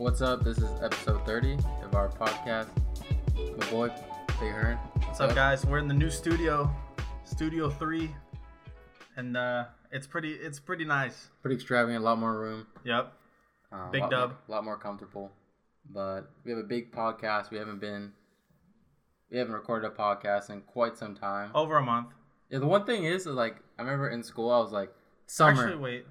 What's up? This is episode 30 of our podcast. My boy, Big Hearn. What's up, guys? We're in the new studio, Studio Three, and uh, it's pretty. It's pretty nice. Pretty extravagant, a lot more room. Yep. Uh, Big dub. More, a lot more comfortable. But we have a big podcast. We haven't been, we haven't recorded a podcast in quite some time. Over a month. Yeah, the one thing is, is like, I remember in school, I was like, summer. Actually, wait.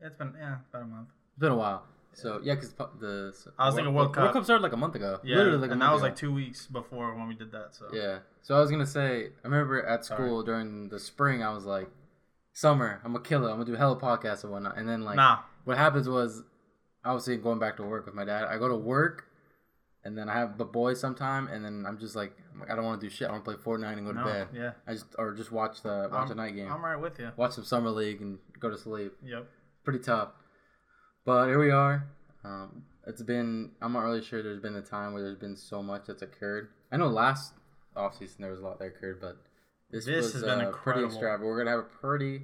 It's been yeah, about a month. It's been a while. So, yeah, because the. I was thinking World Cup. World Cup started like a month ago. Yeah, Literally like a and that was ago. like two weeks before when we did that. So Yeah. So I was gonna say, I remember at school during the spring, I was like, "Summer, I'm gonna kill it. I'm gonna do a hella podcasts and whatnot." And then like, nah, what happens was, obviously going back to work with my dad. I go to work, and then I have the boys sometime, and then I'm just like, I'm like, I don't want to do shit. I want to play Fortnite and go to no, bed. yeah. I just or just watch the watch I'm, a night game, I'm right with you. watch some summer league, and go to sleep. Yep. Pretty tough. But here we are. Um, it's been. I'm not really sure. There's been a time where there's been so much that's occurred. I know last offseason there was a lot that occurred, but this, This was has been uh, pretty extravagant. We're gonna have a pretty,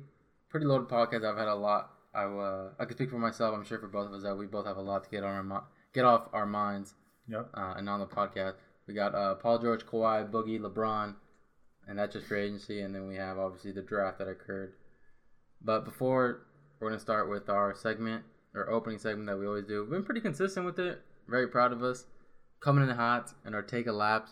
pretty loaded podcast. I've had a lot. I uh, I can speak for myself. I'm sure for both of us that we both have a lot to get on our get off our minds. Yep. Uh, and on the podcast, we got uh, Paul George, Kawhi, Boogie, LeBron, and that's just free agency. And then we have obviously the draft that occurred. But before we're gonna start with our segment, our opening segment that we always do. We've been pretty consistent with it. Very proud of us. Coming in hot and our take a lap.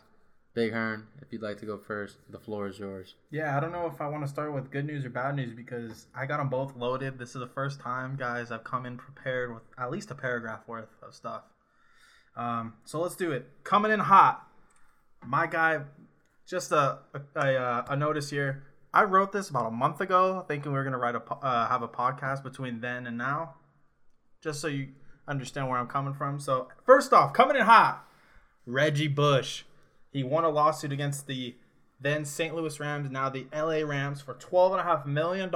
Big Hearn, if you'd like to go first, the floor is yours. Yeah, I don't know if I want to start with good news or bad news because I got them both loaded. This is the first time, guys, I've come in prepared with at least a paragraph worth of stuff. Um, so let's do it. Coming in hot, my guy. Just a a, a, notice here. I wrote this about a month ago, thinking we were gonna write a uh, have a podcast between then and now, just so you understand where I'm coming from. So first off, coming in hot, Reggie Bush. He won a lawsuit against the then St. Louis Rams, now the LA Rams, for $12.5 million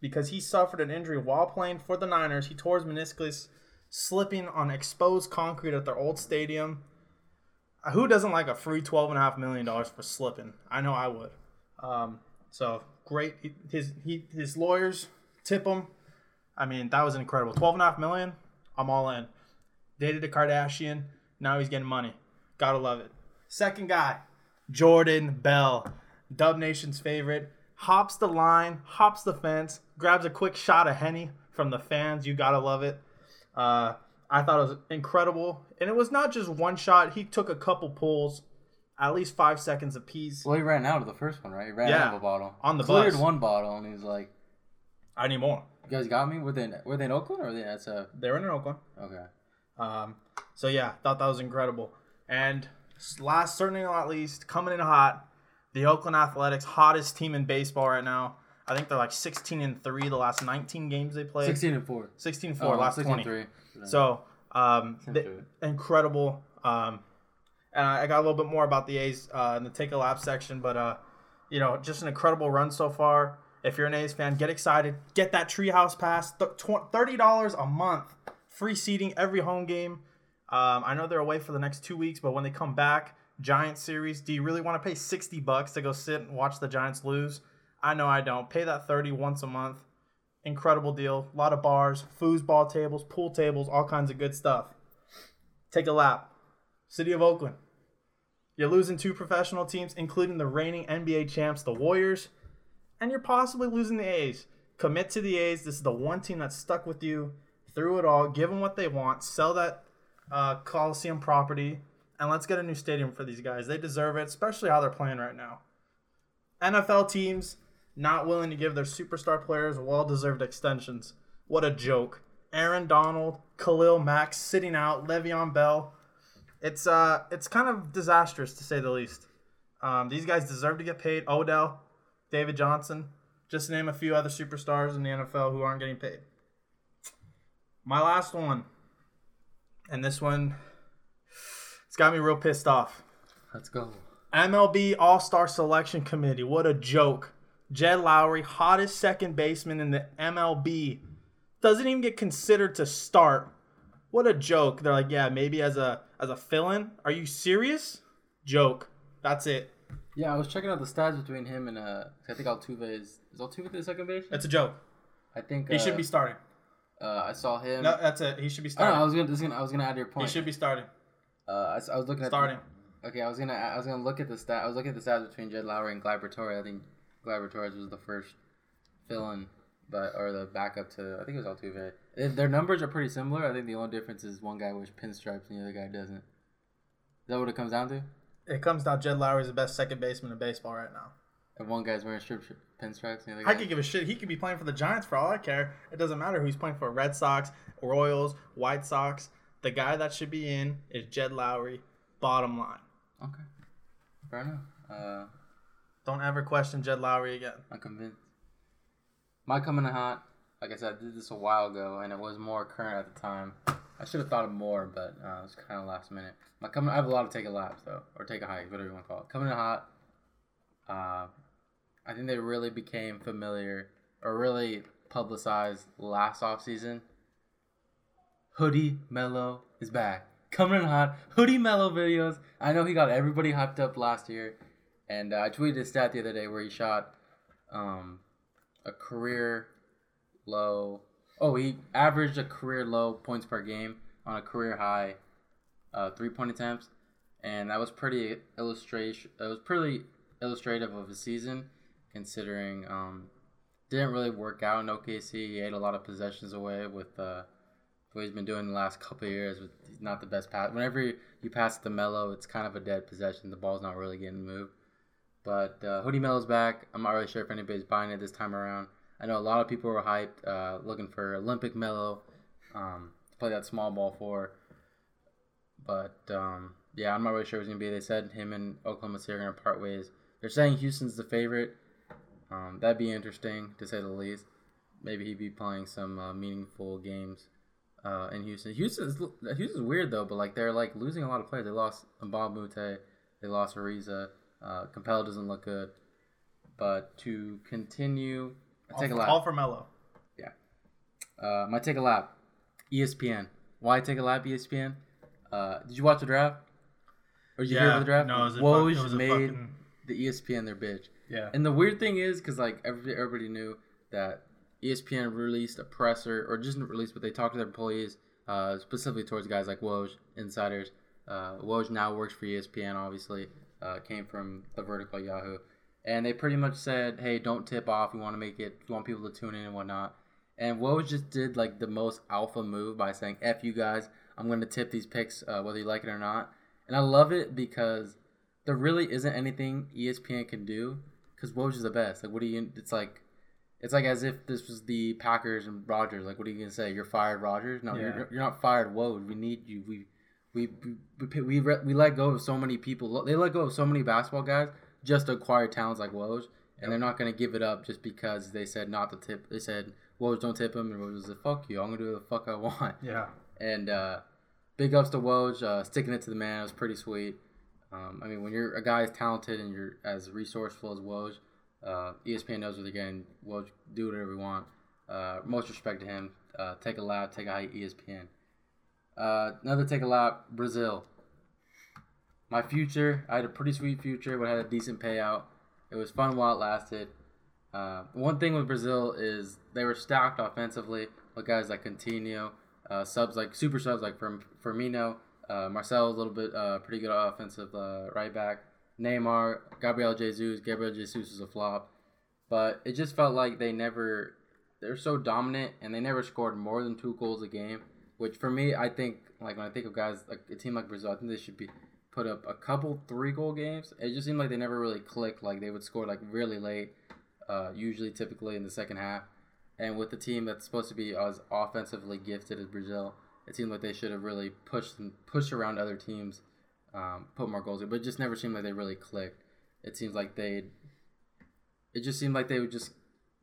because he suffered an injury while playing for the Niners. He tore his meniscus slipping on exposed concrete at their old stadium. Who doesn't like a free $12.5 million for slipping? I know I would. Um, so great. His, he, his lawyers tip him. I mean, that was incredible. 12.5 million, I'm all in. Dated a Kardashian. Now he's getting money. Gotta love it. Second guy, Jordan Bell, Dub Nation's favorite, hops the line, hops the fence, grabs a quick shot of Henny from the fans. You gotta love it. Uh, I thought it was incredible, and it was not just one shot. He took a couple pulls, at least five seconds apiece. Well, he ran out of the first one, right? He ran Yeah, out of a bottle. on the Cleared bus. one bottle, and he's like, I need more. "You guys got me." Were they in, were they in Oakland or were they in SF? They're in Oakland. Okay. Um, so yeah, thought that was incredible. And last, certainly not least, coming in hot, the Oakland Athletics, hottest team in baseball right now. I think they're like 16 and three the last 19 games they played. 16 and four. 16 and four last 20. 3. So um, th- incredible. Um, and I I got a little bit more about the A's uh, in the take a lap section, but uh, you know, just an incredible run so far. If you're an A's fan, get excited. Get that treehouse pass. Thirty dollars a month, free seating every home game. Um, I know they're away for the next two weeks, but when they come back, Giants series. Do you really want to pay sixty bucks to go sit and watch the Giants lose? I know I don't. Pay that thirty once a month incredible deal. A lot of bars, foosball tables, pool tables, all kinds of good stuff. Take a lap. City of Oakland. You're losing two professional teams, including the reigning NBA champs, the Warriors, and you're possibly losing the A's. Commit to the A's. This is the one team that's stuck with you through it all. Give them what they want. Sell that uh, Coliseum property, and let's get a new stadium for these guys. They deserve it, especially how they're playing right now. NFL teams not willing to give their superstar players well deserved extensions. What a joke. Aaron Donald, Khalil Mack sitting out, Le'Veon Bell. It's uh it's kind of disastrous to say the least. Um, these guys deserve to get paid. Odell, David Johnson, just to name a few other superstars in the NFL who aren't getting paid. My last one, and this one, it's got me real pissed off. Let's go. MLB All Star Selection Committee. What a joke. Jed Lowrie, hottest second baseman in the MLB, doesn't even get considered to start. What a joke. They're like, yeah, maybe as a as a fill-in. Are you serious? Joke. That's it. Yeah, I was checking out the stats between him and uh, I think Altuve is is Altuve the second base. That's a joke. I think He uh, should be starting. Uh, I saw him. No, that's it. He should be no, I starting. was gonna, gonna, I was gonna add your point. he should be starting. Uh, I, I was looking at Starting. The, okay, I was gonna, I was gonna look at the stat. I was looking at the stats between Jed Lowrie and Gleyber Torres. I think Gleyber Torres was the first fill-in, but or the backup to. I think it was Altuve. Their numbers are pretty similar. I think the only difference is one guy wears pinstripes and the other guy doesn't. Is that what it comes down to? It comes down. Jed Lowrie's the best second baseman in baseball right now. And one guy's wearing strip pinstripes and the other. I could give a shit. He could be playing for the Giants for all I care. It doesn't matter who he's playing for. Red Sox, Royals, White Sox. The guy that should be in is Jed Lowrie. Bottom line. Okay. Fair enough. Uh, Don't ever question Jed Lowry again. I'm convinced. My coming in hot, like I said, I did this a while ago, and it was more current at the time. I should have thought of more, but uh, kind of last minute. My coming, I have a lot of take a lap though, or take a hike, whatever you want to call it. Coming in hot, uh, I think they really became familiar or really publicized last off season. Hoodie Melo is back. Coming in hot. Hoodie Melo videos. I know he got everybody hyped up last year. And uh, I tweeted a stat the other day where he shot um, a career low. Oh, he averaged a career low points per game on a career high uh, three point attempts. And that was pretty illustration. It was pretty illustrative of his season, considering um, didn't really work out in OKC. He ate a lot of possessions away with uh, what he's been doing the last couple of years. With not the best pass. Whenever you, pass the Melo, it's kind of a dead possession. The ball's not really getting moved. But uh, Hoodie Melo's back. I'm not really sure if anybody's buying it this time around. I know a lot of people were hyped, uh, looking for Olympic Melo um, to play that small ball for. But um, yeah, I'm not really sure who's gonna be. They said him and Oklahoma City are gonna part ways. They're saying Houston's the favorite. Um, that'd be interesting to say the least. Maybe he'd be playing some uh, meaningful games uh, in Houston. Houston's Houston's weird though, but like they're like losing a lot of players. They lost Bob Mute, they lost Ariza. Uh, doesn't look good. But to continue, I take a all, lap. all for Melo. Yeah. Uh, my take a lap. ESPN. Why take a lap? ESPN. Uh, did you watch the draft? Or did you hear about the draft? No, it was a, Woj fuck, was a made fucking the ESPN their bitch. yeah. And the weird thing is, because like everybody, everybody knew that ESPN released a presser, or just released, but they talked to their employees, uh, specifically towards guys like Woj, insiders. Uh, Woj now works for ESPN, obviously. Uh, came from the vertical Yahoo. And they pretty much said, hey, don't tip off. We want to make it, we want people to tune in and whatnot. And Woj just did like the most alpha move by saying, F you guys, I'm going to tip these picks uh, whether you like it or not. And I love it because there really isn't anything ESPN can do because Woj is the best. Like, what do you? It's like, it's like as if this was the Packers and Rodgers. Like, what are you gonna say? You're fired, Rodgers? No, Yeah. you're, you're not fired. Woj, we need you. We, we, we, we, we, re- we let go of so many people. They let go of so many basketball guys just to acquire talents like Woj, and they're not gonna give it up just because they said not to tip. They said Woj don't tip him, and Woj was like, "Fuck you, I'm gonna do the fuck I want." Yeah. And uh, big ups to Woj, uh, sticking it to the man. It was pretty sweet. Um, I mean, when you're a guy as talented and you're as resourceful as Woj, uh, ESPN knows what they're getting. Woj, do whatever you want. Uh, most respect to him. Uh, take a lap, take a hike, E ESPN. Uh, another take a lap, Brazil. My future, I had a pretty sweet future, but I had a decent payout. It was fun while it lasted. Uh, one thing with Brazil is they were stacked offensively with guys like Coutinho, uh, subs like super subs like Firm- Firmino, uh, Marcelo a little bit uh, pretty good offensive uh, right back, Neymar, Gabriel Jesus. Gabriel Jesus was a flop, but it just felt like they never they're so dominant and they never scored more than two goals a game. Which for me, I think like when I think of guys like a team like Brazil, I think they should be put up a couple three goal games. It just seemed like they never really clicked. Like they would score like really late, uh, usually typically in the second half. And with the team that's supposed to be as offensively gifted as Brazil, it seemed like they should have really pushed and pushed around other teams, um, put more goals in. But it just never seemed like they really clicked. It seems like they. It just seemed like they would just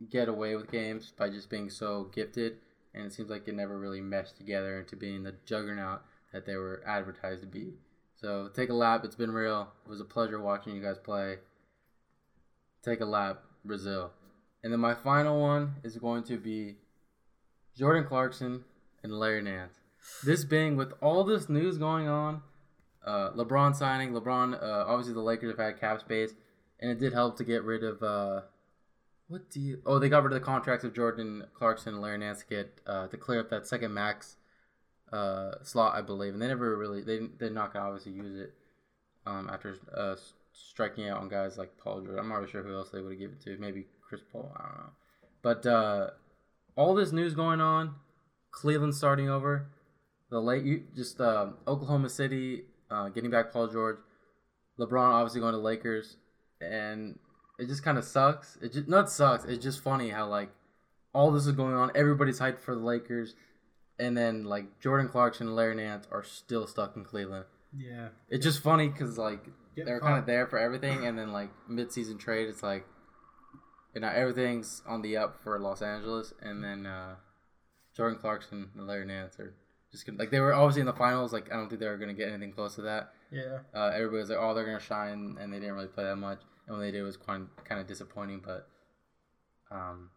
get away with games by just being so gifted, and it seems like it never really meshed together into being the juggernaut that they were advertised to be. So take a lap. It's been real. It was a pleasure watching you guys play. Take a lap, Brazil. And then my final one is going to be Jordan Clarkson and Larry Nance. This being with all this news going on, uh, LeBron signing, LeBron, uh, obviously the Lakers have had cap space, and it did help to get rid of uh, what do you? Oh, they got rid of the contracts of Jordan Clarkson and Larry Nance to get uh, to clear up that second max uh, slot, I believe, and they never really they they're not gonna obviously use it um, after uh, striking out on guys like Paul George. I'm not really sure who else they would have given it to. Maybe Chris Paul. I don't know. But uh, all this news going on, Cleveland starting over, the late you just uh, Oklahoma City uh, getting back Paul George, LeBron obviously going to Lakers, and it just kind of sucks. It just not sucks. It's just funny how like all this is going on. Everybody's hyped for the Lakers, and then like Jordan Clarkson and Larry Nance are still stuck in Cleveland. Yeah. It's just funny because like Get they're kind of there for everything, and then like mid-season trade, it's like you know everything's on the up for Los Angeles, and then uh, Jordan Clarkson and Larry Nance are just gonna, like they were obviously in the finals. Like I don't think they were gonna get anything close to that. Yeah. Uh, everybody was like, "Oh, they're gonna shine," and they didn't really play that much. And when they did, it was quite kind of disappointing. But um,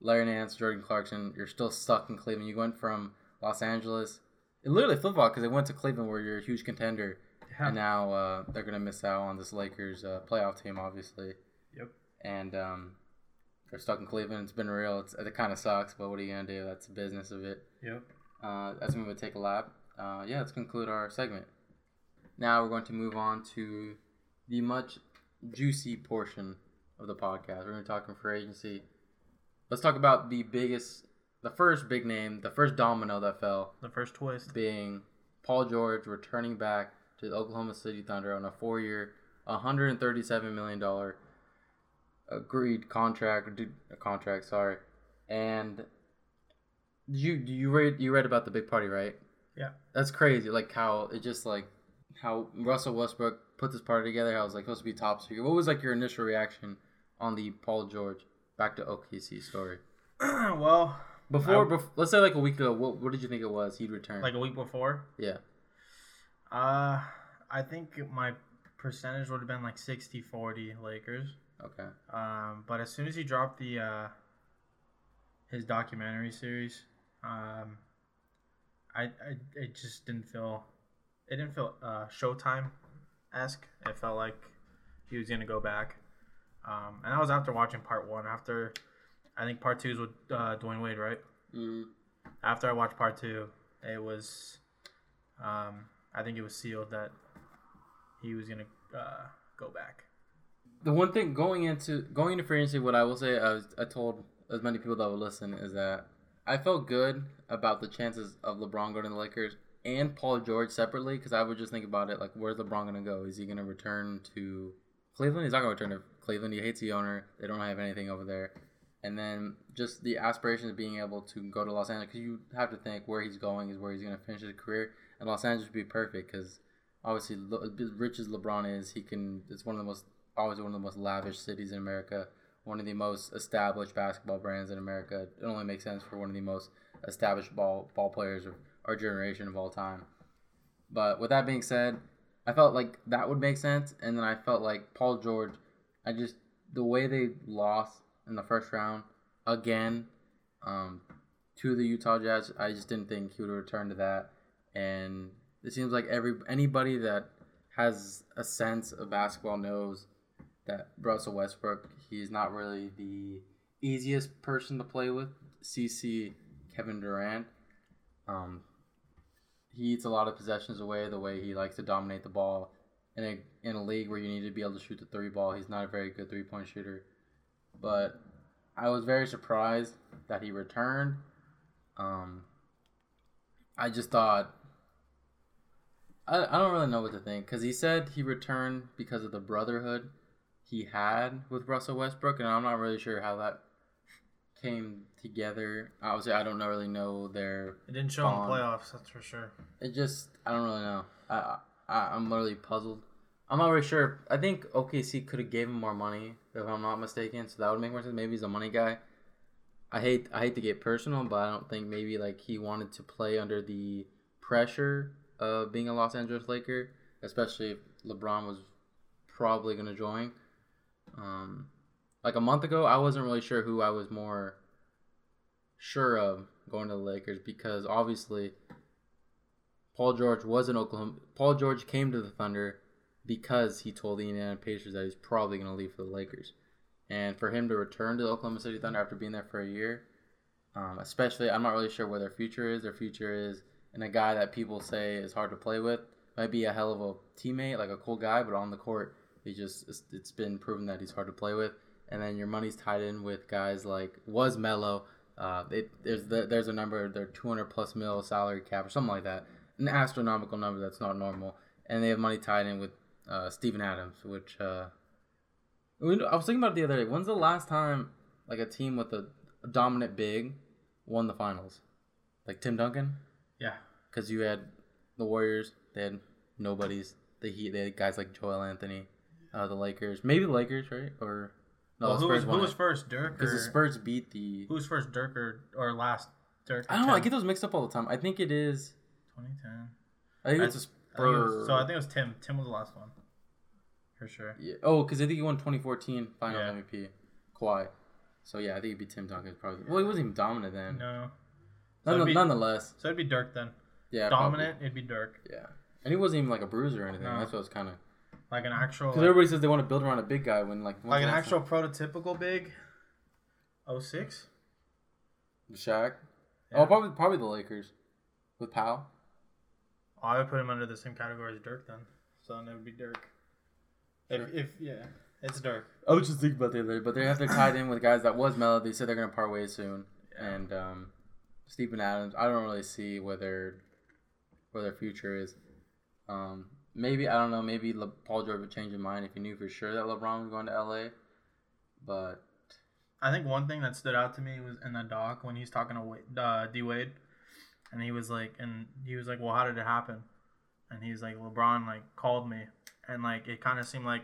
Larry Nance, Jordan Clarkson, you're still stuck in Cleveland. You went from Los Angeles, it literally flip flop because they went to Cleveland where you're a huge contender, Yeah. and now uh, they're gonna miss out on this Lakers uh, playoff team, obviously. Yep. And um, they're stuck in Cleveland. It's been real. It's, it kind of sucks, but what are you gonna do? That's the business of it. Yep. Uh, as we would take a lap. Uh, yeah, let's conclude our segment. Now we're going to move on to the much juicy portion of the podcast. We're going to talk in free agency. Let's talk about the biggest, the first big name, the first domino that fell, The first twist. being Paul George returning back to the Oklahoma City Thunder on a four-year, 137 million dollar agreed contract, a contract, sorry, and you you read you read about the big party, right? Yeah. That's crazy. Like how it just like how Russell Westbrook put this party together. How it was like supposed to be top secret. What was like your initial reaction on the Paul George back to OKC story? well, Before, I- bef- let's say like a week ago, what, what did you think it was? He'd return. like a week before, yeah. uh, I think my percentage would have been like 60-40 Lakers. Okay. Um, but as soon as he dropped the uh, his documentary series, um, I, I it just didn't feel it didn't feel uh, Showtime esque. It felt like he was gonna go back, um, and that was after watching part one. After I think part two is with uh, Dwyane Wade, right? Mm, After I watched part two, it was um, I think it was sealed that he was gonna uh, go back. the one thing going into going into free agency, what I will say, I, was, I told as many people that would listen is that I felt good about the chances of LeBron going to the Lakers and Paul George separately because I would just think about it like, where's LeBron going to go? Is he going to return to Cleveland? He's not going to return to Cleveland. He hates the owner. They don't have anything over there. And then just the aspirations of being able to go to Los Angeles because you have to think where he's going is where he's going to finish his career, and Los Angeles would be perfect because obviously as rich as LeBron is, he can. It's one of the most always one of the most lavish cities in America, one of the most established basketball brands in America. It only makes sense for one of the most established ball ball players of our generation of all time. But with that being said, I felt like that would make sense, and then I felt like Paul George. I just the way they lost in the first round again um, to the Utah Jazz, I just didn't think he would return to that. And it seems like every anybody that has a sense of basketball knows that Russell Westbrook, he's not really the easiest person to play with. CC Kevin Durant, um, he eats a lot of possessions away. The way he likes to dominate the ball in a in a league where you need to be able to shoot the three ball, he's not a very good three point shooter. But I was very surprised that he returned. Um, I just thought I, I don't really know what to think because he said he returned because of the brotherhood he had with Russell Westbrook, and I'm not really sure how that came together. Obviously, I don't really know their. It didn't show in the playoffs, that's for sure. It just I don't really know. I, I I'm literally puzzled. I'm not really sure. I think OKC could have gave him more money if I'm not mistaken, so that would make more sense. Maybe he's a money guy. I hate I hate to get personal, but I don't think maybe like he wanted to play under the pressure of being a Los Angeles Laker, especially if LeBron was probably to join. Um, like a month ago, I wasn't really sure who I was more sure of going to the Lakers because obviously Paul George was in Oklahoma. Paul George came to the Thunder because he told the Indiana Pacers that he's probably going to leave for the Lakers. and for him to return to the Oklahoma City Thunder after being there for a year, um, especially I'm not really sure where their future is. Their future is in a guy that people say is hard to play with. Might be a hell of a teammate, like a cool guy, but on the court, he just it's, been proven that he's hard to play with. And then your money's tied in with guys like was Melo. Uh, it, there's the, there's a number, they're 200 plus mil salary cap or something like that, an astronomical number that's not normal. And they have money tied in with uh, Steven Adams, which uh, I was thinking about it the other day. When's the last time like a team with a, dominant big won the finals? Like Tim Duncan? Yeah. Because you had the Warriors, they had nobodies. The Heat, they had guys like Joel Anthony. Uh, the Lakers, maybe the Lakers, right? Or no, well, who was, who was first, Dirk? Because the Spurs beat the. Who was first, Dirk or, or last? Dirk. I don't know. I get those mixed up all the time. I think it is. 2010. I think I, it's a Spurs. so I think it was Tim. Tim was the last one. For sure. Yeah. Oh, because I think he won 2014 Finals yeah. MVP. Kawhi. So yeah, I think it'd be Tim Duncan probably. Well, he wasn't even dominant then. No. So None, be, nonetheless. So it'd be Dirk then. Yeah. Dominant, probably. it'd be Dirk. Yeah. And he wasn't even like a bruiser or anything. No. That's what was kind of. Like an actual. Because like, everybody says they want to build around a big guy when like. Like an actual time? prototypical big. 06? Shaq. Yeah. Oh, probably probably the Lakers, with Powell. I would put him under the same category as Dirk then. So then it would be Dirk. If, if yeah, it's Dirk. I was just thinking about the other, but they have to tied in with guys that was Melo. They said they're gonna part ways soon, yeah. and um, Steven Adams. I don't really see where their where their future is. Um, maybe I don't know. Maybe Le- Paul George would change his mind if he knew for sure that LeBron was going to LA. But I think one thing that stood out to me was in the doc when he's talking to Wade, uh, D Wade, and he was like, and he was like, "Well, how did it happen?" And he's like, "LeBron like called me, and like it kind of seemed like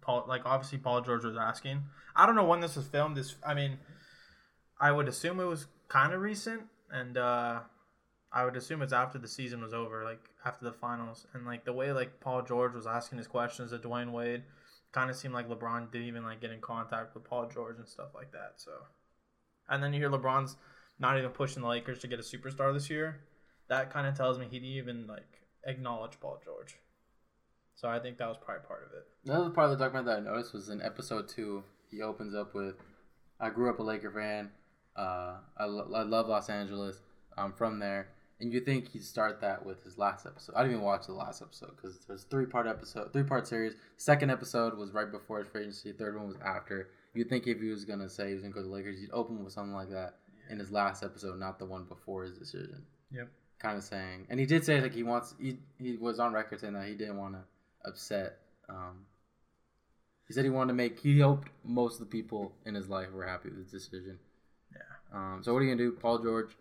Paul, like obviously Paul George was asking. I don't know when this was filmed. This, I mean, I would assume it was kind of recent, and uh, I would assume it's after the season was over, like after the finals, and like the way like Paul George was asking his questions to Dwyane Wade, kind of seemed like LeBron didn't even like get in contact with Paul George and stuff like that. So, and then you hear LeBron's not even pushing the Lakers to get a superstar this year. That kind of tells me he didn't even like acknowledge Paul George. So I think that was probably part of it. Another part of the document that I noticed was in episode two. He opens up with, "I grew up a Laker fan. Uh, I, lo- I love Los Angeles. I'm from there." And you think he'd start that with his last episode? I didn't even watch the last episode because it was three part episode, three part series. Second episode was right before his free agency. Third one was after. You'd think if he was gonna say he was gonna go to the Lakers, he'd open with something like that yeah. in his last episode, not the one before his decision. Yep. Kind of saying, and he did say like he wants. He he was on record saying that he didn't want to upset. Um, he said he wanted to make. He hoped most of the people in his life were happy with his decision. Yeah. Um, so what are you gonna do, Paul George?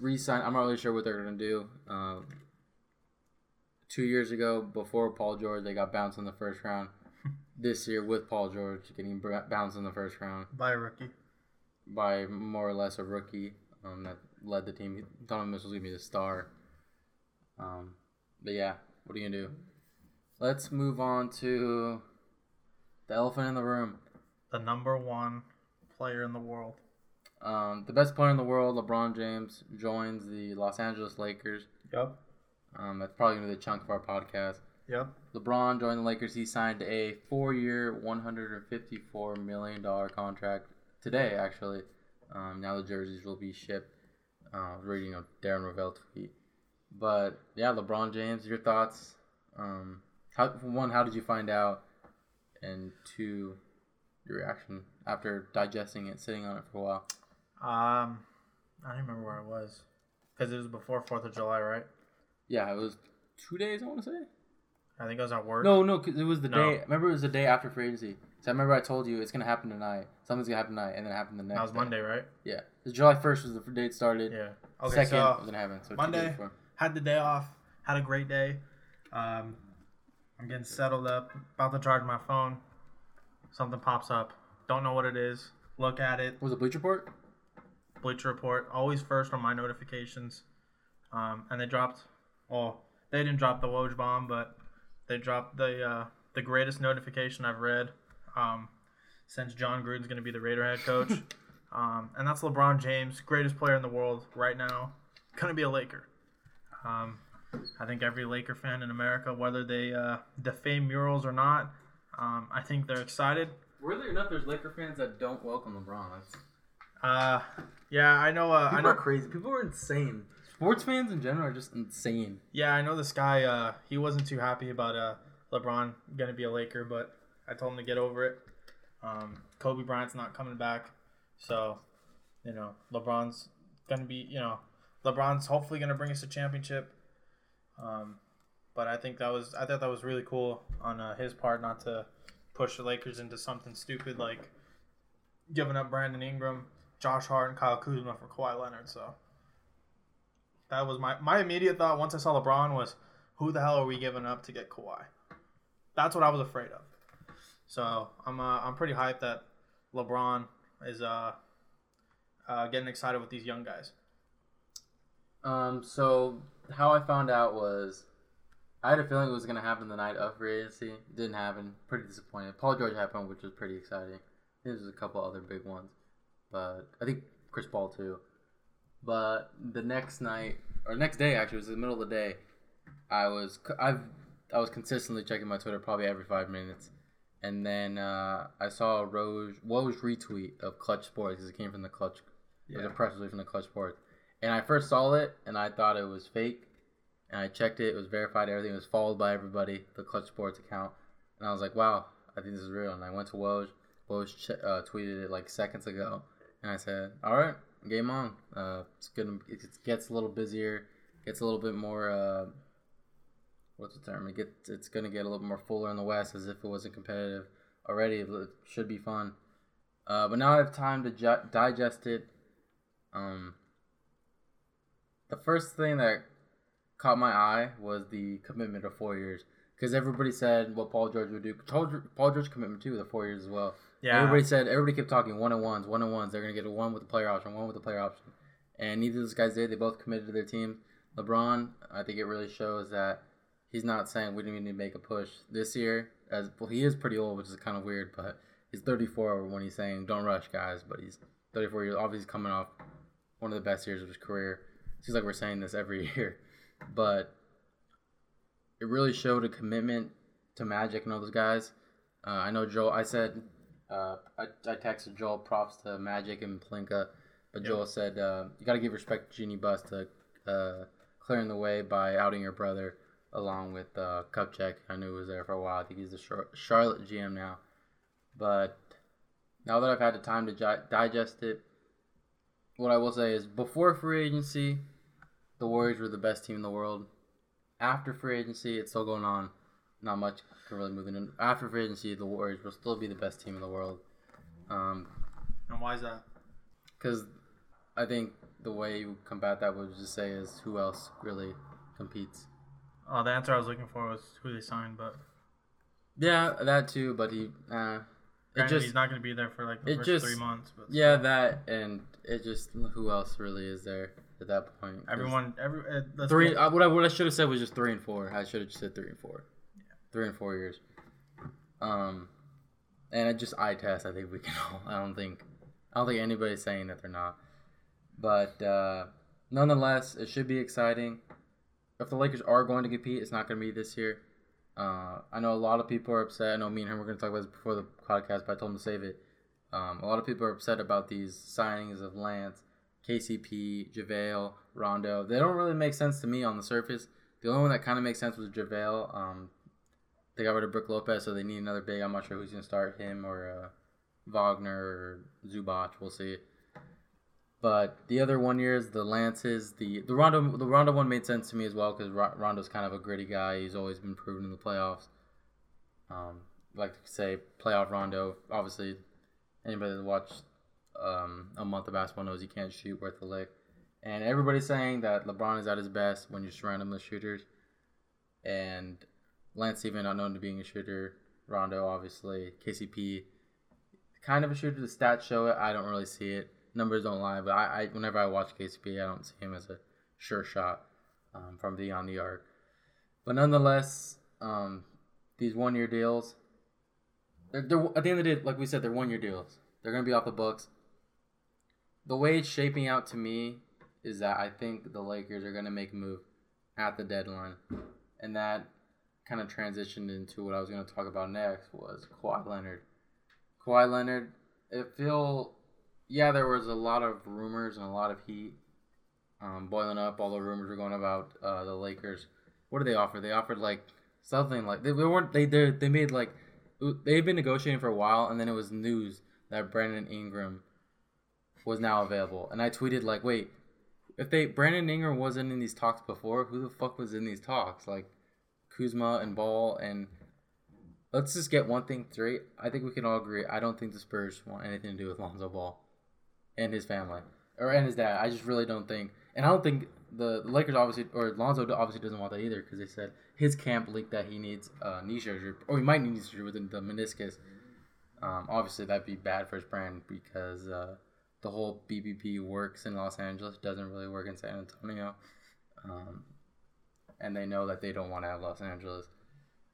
Resign. I'm not really sure what they're gonna do. Uh, two years ago, before Paul George, they got bounced in the first round. this year, with Paul George getting bounced in the first round by a rookie, by more or less a rookie um, that led the team. Donovan Mitchell's gonna be the star. Um, but yeah, what are you gonna do? Let's move on to the elephant in the room. The number one player in the world. Um, the best player in the world, LeBron James, joins the Los Angeles Lakers. Yep. Um, that's probably gonna be the chunk of our podcast. Yep. LeBron joined the Lakers. He signed a four-year, one hundred and fifty-four million dollar contract today. Actually, um, now the jerseys will be shipped. Uh, I was reading a Darren Rovell tweet, but yeah, LeBron James. Your thoughts? Um, how one, how did you find out? And two, your reaction after digesting it, sitting on it for a while. Um, I don't remember where I was because it was before Fourth of July, right? Yeah, it was two days. I want to say. I think I was at work. No, no, because it was the no. day. Remember, it was the day after free agency. So I remember I told you it's gonna happen tonight. Something's gonna happen tonight, and then it happened the next. That was day. Monday, right? Yeah, July first was the date started. Yeah. Okay. Second so was gonna happen. So Monday had the day off. Had a great day. Um, I'm getting settled up. About to charge my phone. Something pops up. Don't know what it is. Look at it. Was it Bleacher Report? Bleacher Report. Always first on my notifications. Um, and they dropped. Well, they didn't drop the Woj bomb, but they dropped the uh, the greatest notification I've read um, since Jon Gruden's going to be the Raider head coach. um, and that's LeBron James, greatest player in the world right now, going to be a Laker. Um, I think every Laker fan in America, whether they uh, defame murals or not, um, I think they're excited. weirdly enough, there's Laker fans that don't welcome LeBron. That's, Uh, yeah, I know. Uh, I know. are crazy. People are insane. sports fans in general are just insane. Yeah, I know this guy. Uh, he wasn't too happy about uh LeBron gonna be a Laker, but I told him to get over it. Um, Kobe Bryant's not coming back, so you know LeBron's gonna be. You know, LeBron's hopefully gonna bring us a championship. Um, but I think that was I thought that was really cool on uh, his part not to push the Lakers into something stupid like giving up Brandon Ingram, Josh Hart, and Kyle Kuzma for Kawhi Leonard. So that was my my immediate thought once I saw LeBron was, who the hell are we giving up to get Kawhi? That's what I was afraid of. So I'm uh, I'm pretty hyped that LeBron is uh, uh, getting excited with these young guys. Um, so how I found out was I had a feeling it was gonna happen the night of free agency. Didn't happen. Pretty disappointed. Paul George happened, which was pretty exciting. There's a couple other big ones, but I think Chris Paul too. But the next night or next day actually it was the middle of the day. I was I've I was consistently checking my Twitter probably every five minutes, and then uh, I saw a Rose Woj retweet of Clutch Sports because it came from the Clutch. It was a press release from the Clutch Sports, and I first saw it and I thought it was fake, and I checked it. It was verified. Everything was followed by everybody. The Clutch Sports account, and I was like, wow, I think this is real. And I went to Woj. Woj ch- uh, tweeted it like seconds ago, and I said, all right, game on. Uh, it's gonna it gets a little busier, gets a little bit more. Uh, what's the term? It gets it's gonna get a little more fuller in the West, as if it wasn't competitive already. It should be fun. Uh, but now I have time to ju- digest it. Um, the first thing that caught my eye was the commitment of four years, because everybody said what Paul George would do. Paul Paul George commitment too, with the four years as well. Yeah, Everybody said everybody kept talking one on ones, one on ones. They're gonna get a one with the player option, one with the player option, and neither of those guys did. They both committed to their team. LeBron, I think it really shows that he's not saying we didn't need to make a push this year. As well, he is pretty old, which is kind of weird, but he's 34 when he's saying don't rush, guys. But he's 34 years, obviously he's coming off one of the best years of his career. Seems like we're saying this every year, but it really showed a commitment to Magic and all those guys. Uh, I know Joel. I said uh, I, I texted Joel props to Magic and Pelinka, but Joel said uh, you got to give respect to Jeanie Buss to uh, clearing the way by outing your brother along with uh, Kupchak. I knew he was there for a while. I think he's the Char- Charlotte GM now. But now that I've had the time to gi- digest it, what I will say is before free agency, the Warriors were the best team in the world. After free agency, it's still going on. Not much can really move in. After free agency, the Warriors will still be the best team in the world. Um, and why is that? because I think the way you combat that would just say is who else really competes. Oh, the answer I was looking for was who they signed, but Yeah, that too. But he, uh, it just he's not going to be there for like the it first just- three months. But yeah that and it just who else really is there at that point? everyone, every uh, three. get- Uh, what I what I should have said was just three and four. I should have just said three and four. Yeah. Three and four years. Um, and it just eye test. I think we can all. I don't think. I don't think anybody's saying that they're not. But uh, nonetheless, it should be exciting. If the Lakers are going to compete, it's not going to be this year. Uh, I know a lot of people are upset. I know me and him were going to talk about this before the podcast, but I told him to save it. Um, a lot of people are upset about these signings of Lance, KCP, JaVale, Rondo. They don't really make sense to me on the surface. The only one that kind of makes sense was JaVale. Um, they got rid of Brook Lopez, so they need another big. I'm not sure who's going to start, him or uh, Wagner or Zubac. We'll see. But the other one years, the Lances, the the Rondo, the Rondo one made sense to me as well because Rondo's kind of a gritty guy. He's always been proven in the playoffs. Um, like to say playoff Rondo. Obviously, anybody that watched um, a month of basketball knows he can't shoot worth a lick. And everybody's saying that LeBron is at his best when you surround him with shooters. And Lance even not known to being a shooter. Rondo obviously. KCP kind of a shooter. The stats show it. I don't really see it. Numbers don't lie, but I, I whenever I watch KCP, I don't see him as a sure shot um, from beyond the arc. But nonetheless, um, these one year deals, they're, they're, at the end of the day, like we said, they're one year deals. They're going to be off the books. The way it's shaping out to me is that I think the Lakers are going to make a move at the deadline. And that kind of transitioned into what I was going to talk about next was Kawhi Leonard. Kawhi Leonard, it feel yeah, there was a lot of rumors and a lot of heat um, boiling up. All the rumors were going about uh, the Lakers. What did they offer? They offered like something like they, they weren't they they they made like they've been negotiating for a while, and then it was news that Brandon Ingram was now available, and I tweeted like, wait, if they Brandon Ingram wasn't in these talks before, who the fuck was in these talks? Like Kuzma and Ball and let's just get one thing straight. I think we can all agree. I don't think the Spurs want anything to do with Lonzo Ball and his family or and his dad. I just really don't think, and I don't think the, the Lakers obviously or Lonzo obviously doesn't want that either because they said his camp leaked that he needs uh, knee surgery or he might need knee surgery within the meniscus. Um, obviously, that'd be bad for his brand because uh, the whole BBP works in Los Angeles doesn't really work in San Antonio, um, and they know that they don't want to have Los Angeles.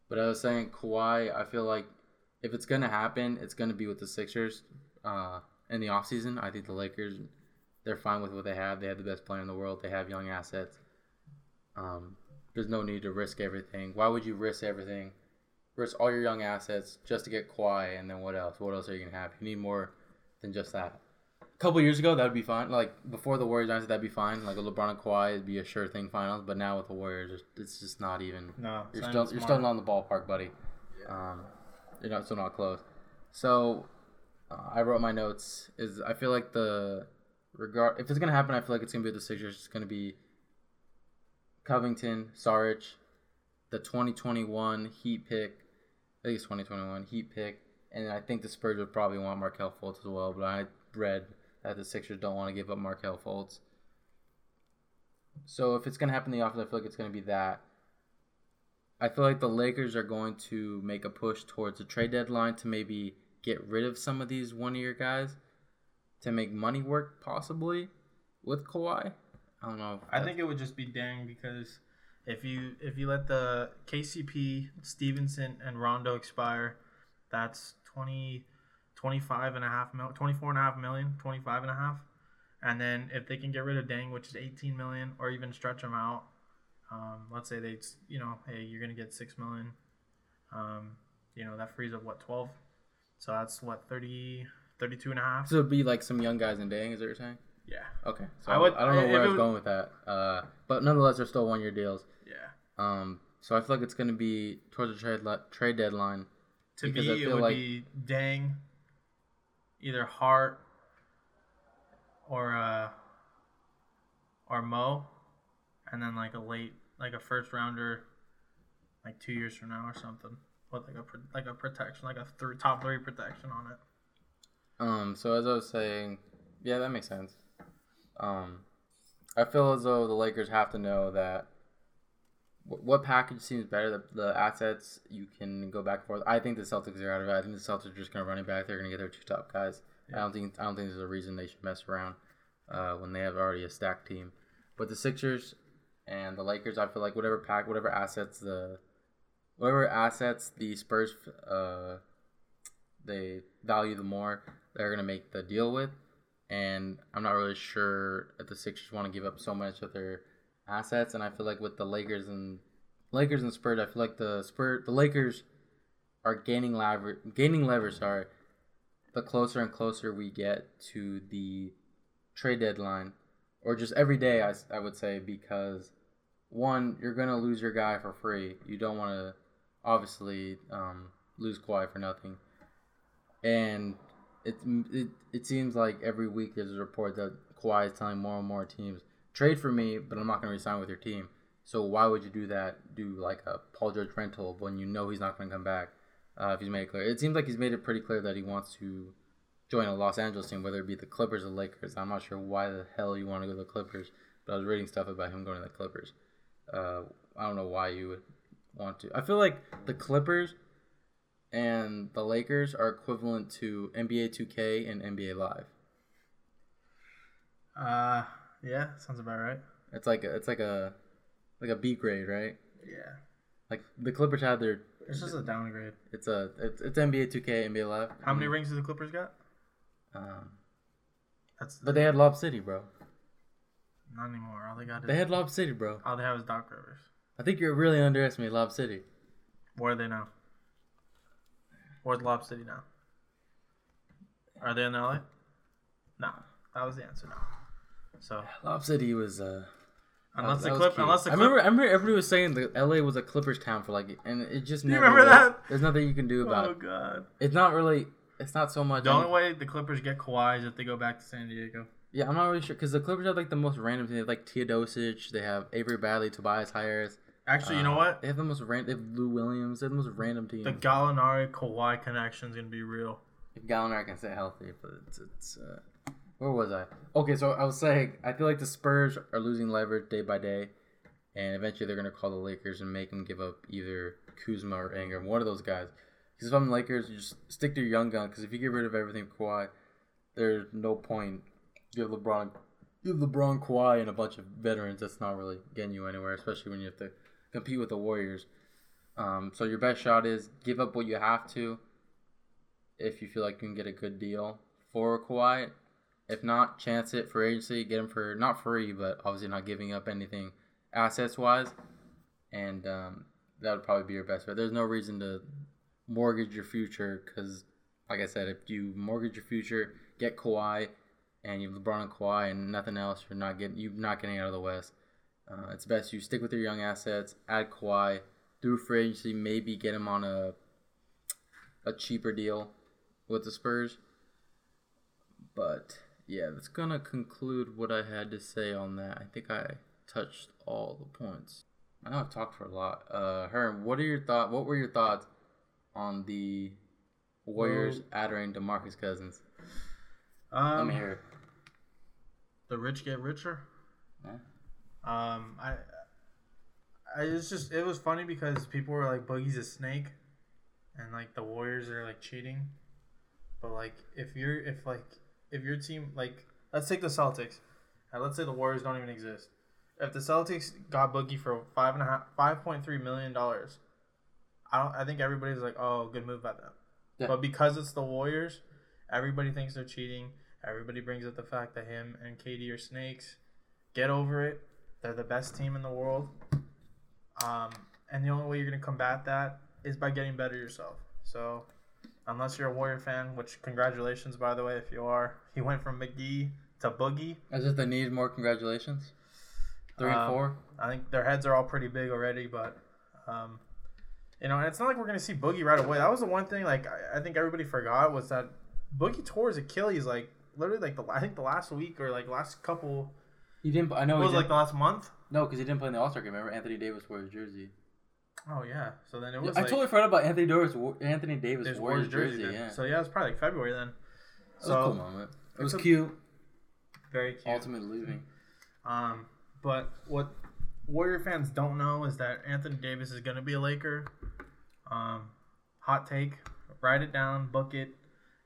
But I was saying Kawhi, I feel like if it's gonna happen, it's gonna be with the Sixers uh, in the offseason. I think the Lakers, they're fine with what they have. They have the best player in the world. They have young assets. Um, there's no need to risk everything. Why would you risk everything? Risk all your young assets just to get Kawhi, and then what else? What else are you gonna have? You need more than just that. A couple years ago, that would be fine. Like before the Warriors announced that'd be fine. Like a LeBron and Kawhi, it'd be a sure thing finals. But now with the Warriors, it's just not even. No, You're still not you're still not in the ballpark, buddy. Um, you're not still not close. So uh, I wrote my notes. Is I feel like the regard if it's gonna happen, I feel like it's gonna be the Sixers. It's gonna be Covington, Saric, the 2021 Heat pick. I think it's 2021 Heat pick, and I think the Spurs would probably want Markelle Fultz as well. But I read that the Sixers don't want to give up Markelle Fultz. So if it's gonna happen in the offense, I feel like it's gonna be that. I feel like the Lakers are going to make a push towards the trade deadline to maybe get rid of some of these one year guys to make money work possibly with Kawhi. I don't know. I think it would just be Deng because if you if you let the KCP, Stephenson, and Rondo expire, that's 20, 25 and a half mil, 24 and a half million, 25 and a half. And then if they can get rid of Deng, which is 18 million, or even stretch them out, um, let's say they, you know, hey, you're going to get 6 million. Um, you know, that frees up what, 12? So that's what, 30, 32 and a half? so it'd be like some young guys in Deng, is that what you're saying? Yeah. Okay. So I would- I don't know where I was would- going with that. Uh, but nonetheless, they're still one year deals. Yeah. Um, so I feel like it's going to be towards the trade le- trade deadline. To me, it would like- be Deng, either Hart or uh, or Mo, and then like a late, like a first rounder, like two years from now or something, with like a like a protection, like a three, top three protection on it. Um, so as I was saying, yeah, that makes sense. Um, I feel as though the Lakers have to know that wh- what package seems better. The, the assets you can go back and forth. I think the Celtics are out of it. I think the Celtics are just going to run it back. They're going to get their two top guys. I don't think I don't think there's a reason they should mess around uh, when they have already a stacked team. But the Sixers and the Lakers, I feel like whatever pack, whatever assets the whatever assets the Spurs uh, they value the more, they're gonna make the deal with. And I'm not really sure if the Sixers want to give up so much of their assets. And I feel like with the Lakers and Lakers and Spurs, I feel like the Spur the Lakers are gaining lever gaining leverage. Sorry, the closer and closer we get to the trade deadline, or just every day, I, I would say because one, you're gonna lose your guy for free. You don't want to obviously um, lose Kawhi for nothing, and it, it it seems like every week there's a report that Kawhi is telling more and more teams trade for me, but I'm not gonna resign with your team. So why would you do that? Do like a Paul George rental when you know he's not gonna come back? Uh, if he's made it clear, it seems like he's made it pretty clear that he wants to join a Los Angeles team, whether it be the Clippers or Lakers. I'm not sure why the hell you want to go to the Clippers, but I was reading stuff about him going to the Clippers. Uh, I don't know why you would want to. I feel like the Clippers and the Lakers are equivalent to NBA 2K and NBA Live. Uh, yeah, sounds about right. It's like a, it's like a like a B grade, right? Yeah, Like the Clippers had their it's just a downgrade. it's a it's, it's NBA 2K NBA Live. How many rings do the Clippers got? Um, That's but they had Lob City, bro. not anymore. All they got is They had Lob City, bro. all they have is Doc Rivers. I think you're really underestimating Lob City. Where are they now? Where's Lob City now? Are they in LA? No, that was the answer. No. So Lob City was uh. unless that the was clip, unless the I remember, I remember everybody was saying that LA was a Clippers town for like, and it just You never. remember was. that? There's nothing you can do about oh it. god. It's not really. It's not so much. The only way the Clippers get Kawhi is if they go back to San Diego. Yeah, I'm not really sure because the Clippers have like the most random thing. They have like Teodosic, they have Avery Bradley, Tobias Harris. Actually, you know Uh, what? They have the most random. They have Lou Williams. They have the most random team. The Gallinari Kawhi connection is gonna be real. If Gallinari can stay healthy, but it's, it's uh, where was I? Okay, so I was saying I feel like the Spurs are losing leverage day by day, and eventually they're gonna call the Lakers and make them give up either Kuzma or Ingram, one of those guys. Because if I'm the Lakers, you just stick to your young gun. Because if you get rid of everything for Kawhi, there's no point. You have LeBron, you have LeBron, Kawhi, and a bunch of veterans. That's not really getting you anywhere, especially when you have to compete with the Warriors. Um, so your best shot is give up what you have to if you feel like you can get a good deal for Kawhi. If not, chance it for agency, get him for not free, but obviously not giving up anything assets wise, and um, that would probably be your best bet. There's no reason to mortgage your future because, like I said, if you mortgage your future, get Kawhi, and you have LeBron and Kawhi and nothing else, you're not getting you're not getting out of the West. Uh, it's best you stick with your young assets, add Kawhi, do free agency, maybe get him on a a cheaper deal with the Spurs. But yeah, that's gonna conclude what I had to say on that. I think I touched all the points. I know I've talked for a lot. Uh, Herm, what are your thought? What were your thoughts on the Warriors adding DeMarcus Cousins? Let Um, me hear. the rich get richer. Yeah. Um, I, I it's just it was funny because people were like, "Boogie's a snake," and like the Warriors are like cheating. But like, if you're if like if your team like let's take the Celtics, and let's say the Warriors don't even exist. If the Celtics got Boogie for five and a half, five point three million dollars, I don't. I think everybody's like, "Oh, good move by them." Yeah. But because it's the Warriors, everybody thinks they're cheating. Everybody brings up the fact that him and KD are snakes. Get over it. They're the best team in the world. Um, and the only way you're going to combat that is by getting better yourself. So, unless you're a Warrior fan, which congratulations, by the way, if you are, he went from McGee to Boogie. As if they need more congratulations. Three and Um, four. I think their heads are all pretty big already, but um, you know, and it's not like we're gonna see Boogie right away. That was the one thing like I, I think everybody forgot was that Boogie tore his Achilles like literally like the I think the last week or like last couple He didn't. I know. what He was it, like didn't, the last month. no, because he didn't play in the All Star game. Remember, Anthony Davis wore his jersey. Oh yeah, so then it I was like totally forgot about Anthony Davis. Anthony Davis there's wore his Warriors jersey. yeah. So yeah, it's probably like February then. that was So a cool moment. It was it's a- cute. very cute. Ultimate losing. Um, but what Warrior fans don't know is that Anthony Davis is going to be a Laker. Um, hot take, write it down, book it.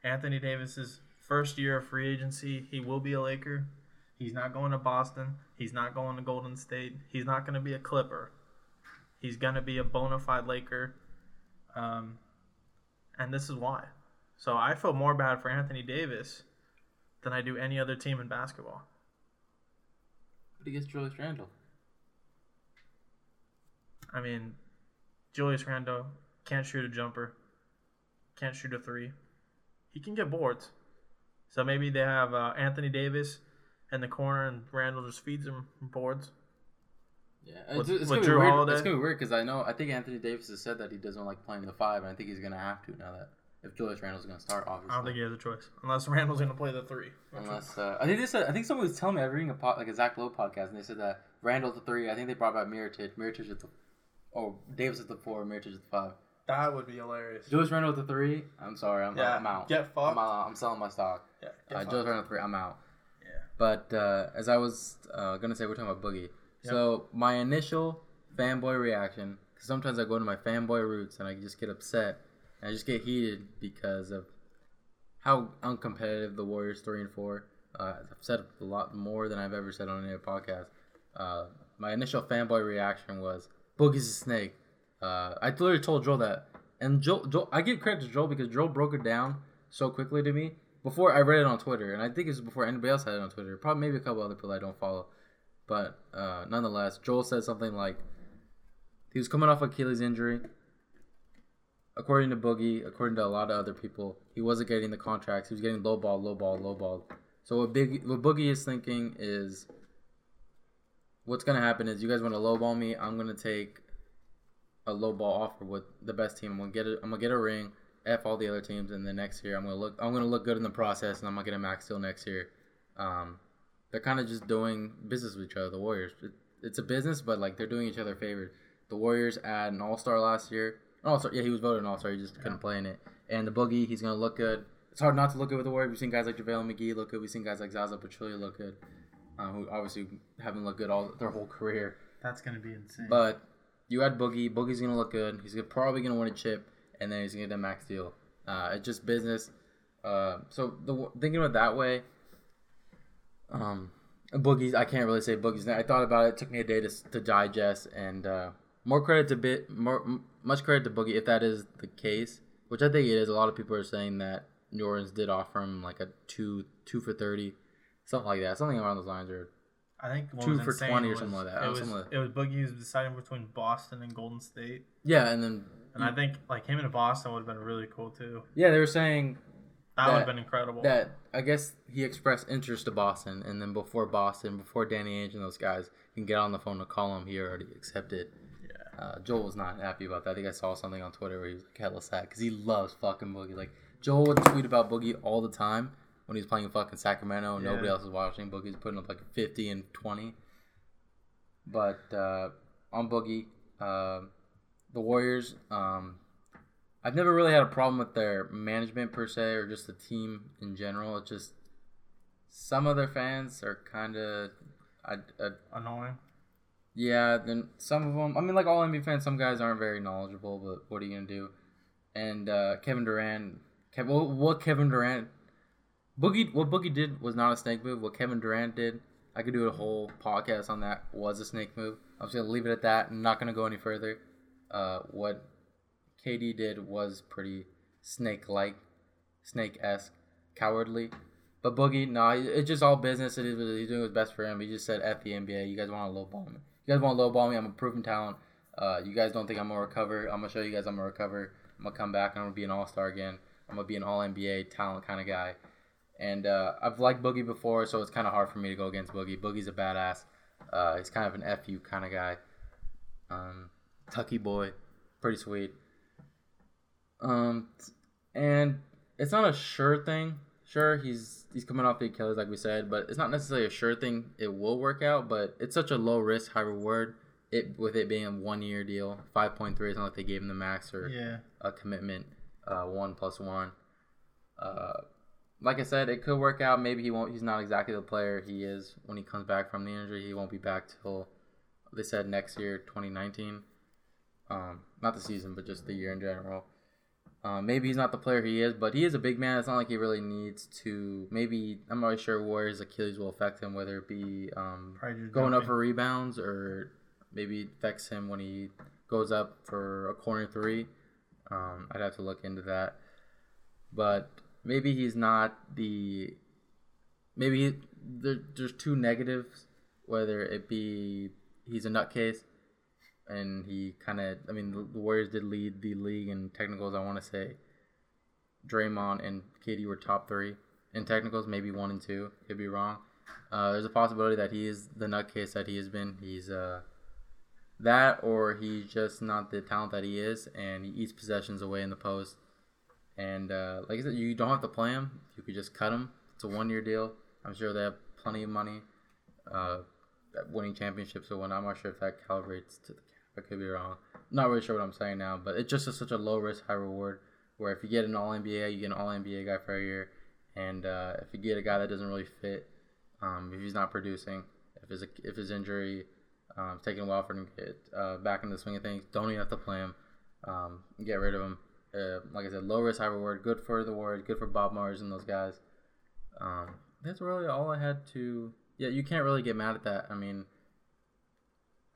Anthony Davis's first year of free agency, he will be a Laker. He's not going to Boston. He's not going to Golden State. He's not going to be a Clipper. He's going to be a bona fide Laker. Um, and this is why. So I feel more bad for Anthony Davis than I do any other team in basketball. But he gets Julius Randle. I mean, Julius Randle can't shoot a jumper, can't shoot a three. He can get boards. So maybe they have uh, Anthony Davis in the corner and Randle just feeds him boards. Yeah, With- it's, it's with gonna Drew be weird. Holiday? It's gonna be weird because I know I think Anthony Davis has said that he doesn't like playing the five, and I think he's gonna have to now that if Julius Randle's gonna start, obviously. I don't think he has a choice unless Randle's going to play the three. Unless uh, I think they said I think someone was telling me I was reading a pod, like a Zach Lowe podcast, and they said that Randle's the three. I think they brought back Miritich. Miritich at the oh Davis at the four, Miritich at the five. That would be hilarious. Julius Randle at the three. I'm sorry, I'm, Yeah, I'm out. get fucked. I'm out. I'm selling my stock. Yeah, Uh, Julius Randle three. I'm out. But uh, as I was uh, gonna say, we're talking about Boogie. So my initial fanboy reaction, because sometimes I go to my fanboy roots and I just get upset and I just get heated because of how uncompetitive the Warriors three and four. Uh, I've said a lot more than I've ever said on any other podcast. Uh, my initial fanboy reaction was Boogie's a snake. Uh, I literally told Joel that, and Joel, Joel, I give credit to Joel because Joel broke it down so quickly to me before I read it on Twitter, and I think it was before anybody else had it on Twitter. Probably maybe a couple other people I don't follow, but uh, nonetheless, Joel said something like he was coming off Achilles injury. according to Boogie, according to a lot of other people, he wasn't getting the contracts. He was getting low ball, low ball, low ball. So what big what Boogie is thinking is, what's gonna happen is you guys want to low ball me. I'm gonna take a low ball offer with the best team. I'm gonna get it. I'm gonna get a ring. F all the other teams, and the next year I'm gonna look. I'm gonna look good in the process, and I'm gonna get a max deal next year. Um, they're kind of just doing business with each other. The Warriors. It, it's a business, but like they're doing each other favors. The Warriors add an All Star last year. All Star, yeah, he was voted an All Star. He just couldn't play in it. And the Boogie, he's gonna look good. It's hard not to look good with the Warriors. We've seen guys like JaVale McGee look good. We've seen guys like Zaza Pachulia look good, uh, who obviously haven't looked good all their whole career. That's gonna be insane. But you had Boogie. Boogie's gonna look good. He's gonna, probably gonna win a chip, and then he's gonna get a max deal. Uh, it's just business. Uh, so the thinking of it that way, um, Boogie's. I can't really say Boogie's. I thought about it. It took me a day to, to digest, and uh, more credit to bit more m- much credit to Boogie if that is the case, which I think it is. A lot of people are saying that New Orleans did offer him like a two two for thirty, something like that, something around those lines, or I think two for 20 or was- something like that. It was, like- it was Boogie was deciding between Boston and Golden State, yeah, and then and I think like him in Boston would have been really cool too. yeah, they were saying That, That- would have been incredible. that I guess he expressed interest to Boston, and then before Boston, before Danny Ainge and those guys can get on the phone to call him, he already accepted. yeah, Uh, Joel was not happy about that. I think I saw something on Twitter where he was like hella sad because he loves fucking Boogie. Like Joel would tweet about Boogie all the time when he was playing in fucking Sacramento and nobody else was watching. Boogie's putting up like fifty and twenty. But uh, on Boogie, uh, the Warriors, um, I've never really had a problem with their management per se or just the team in general. It's just some of their fans are kind of. Annoying. yeah, then some of them. I mean, like all NBA fans, some guys aren't very knowledgeable. But what are you gonna do? And uh, Kevin Durant, Kev, what, what Kevin Durant, Boogie, what Boogie did was not a snake move. What Kevin Durant did, I could do a whole podcast on that. Was a snake move. I'm just gonna leave it at that. I'm not gonna go any further. Uh, what KD did was pretty snake-like, snake-esque, cowardly. But Boogie, no, it's just all business. It is he's doing his best for him. He just said, "F the NBA. You guys want to lowball me. You guys want to lowball me. I'm a proven talent. Uh, you guys don't think I'm gonna recover. I'm gonna show you guys I'm gonna recover. I'm gonna come back I'm gonna be an All Star again. I'm gonna be an All NBA talent kind of guy. And uh, I've liked Boogie before, so it's kind of hard for me to go against Boogie. Boogie's a badass. Uh, he's kind of an fu kind of guy. Um, Tucky boy, pretty sweet. Um, and it's not a sure thing. Sure, he's he's coming off the Achilles, like we said, but it's not necessarily a sure thing. It will work out, but it's such a low risk, high reward. It with it being a one year deal, five point three. It's not like they gave him the max or Yeah, a commitment, uh, one plus one. Uh, like I said, it could work out. Maybe he won't. He's not exactly the player he is when he comes back from the injury. He won't be back till they said next year, 2019. Um, not the season, but just the year in general. Uh, maybe he's not the player he is, but he is a big man. It's not like he really needs to. Maybe I'm not really sure where his Achilles will affect him, whether it be um, going up for rebounds or maybe it affects him when he goes up for a corner three. Um, I'd have to look into that, but maybe he's not the. Maybe he, there, there's two negatives, whether it be he's a nutcase, and he kind of. I mean, the, Warriors did lead the league in technicals. I want to say. Draymond and KD were top three in technicals, maybe one and two. Could be wrong. Uh, there's a possibility that he is the nutcase that he has been. He's uh, that, or he's just not the talent that he is, and he eats possessions away in the post. And uh, like I said, you don't have to play him. You could just cut him. It's a one-year deal. I'm sure they have plenty of money, uh, winning championships or whatnot. I'm not sure if that calibrates to the. I could be wrong. not really sure what I'm saying now, but it's just a, such a low risk, high reward. Where if you get an All NBA, you get an All NBA guy for a year, and uh, if you get a guy that doesn't really fit, um, if he's not producing, if his if his injury um, taking a while for him to get uh, back into the swing of things, don't even have to play him. Um, get rid of him. Uh, like I said, low risk, high reward. Good for the Warriors. Good for Bob Myers and those guys. Um, that's really all I had to. Yeah, you can't really get mad at that. I mean,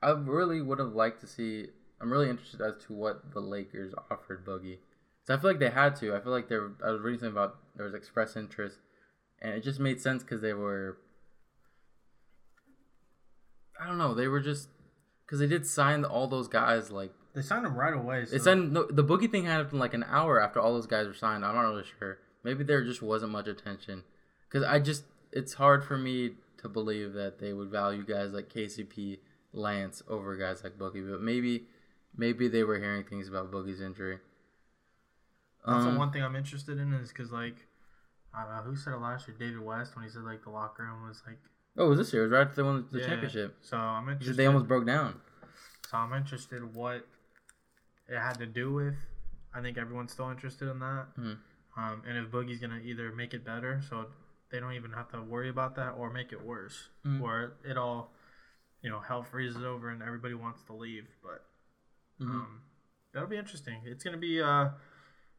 I really would have liked to see. I'm really interested as to what the Lakers offered Boogie. So I feel like they had to. I feel like there. I was reading something about there was express interest, and it just made sense because they were. I don't know. They were just because they did sign all those guys like They signed him right away. So. Said no, the boogie thing happened like an hour after all those guys were signed. I'm not really sure. Maybe there just wasn't much attention, because I just it's hard for me to believe that they would value guys like KCP, Lance over guys like Boogie. But maybe maybe they were hearing things about Boogie's injury. That's Um, the one thing I'm interested in is because like I don't know who said it last year, David West, when he said like the locker room was like Oh, it was this year? It was right after they won the Yeah. championship. So I'm interested. they almost broke down. So I'm interested what it had to do with. I think everyone's still interested in that. Mhm. Um, and if Boogie's gonna either make it better, so they don't even have to worry about that, or make it worse, Mhm. where it all, you know, hell freezes over and everybody wants to leave. But Mhm. um, that'll be interesting. It's gonna be a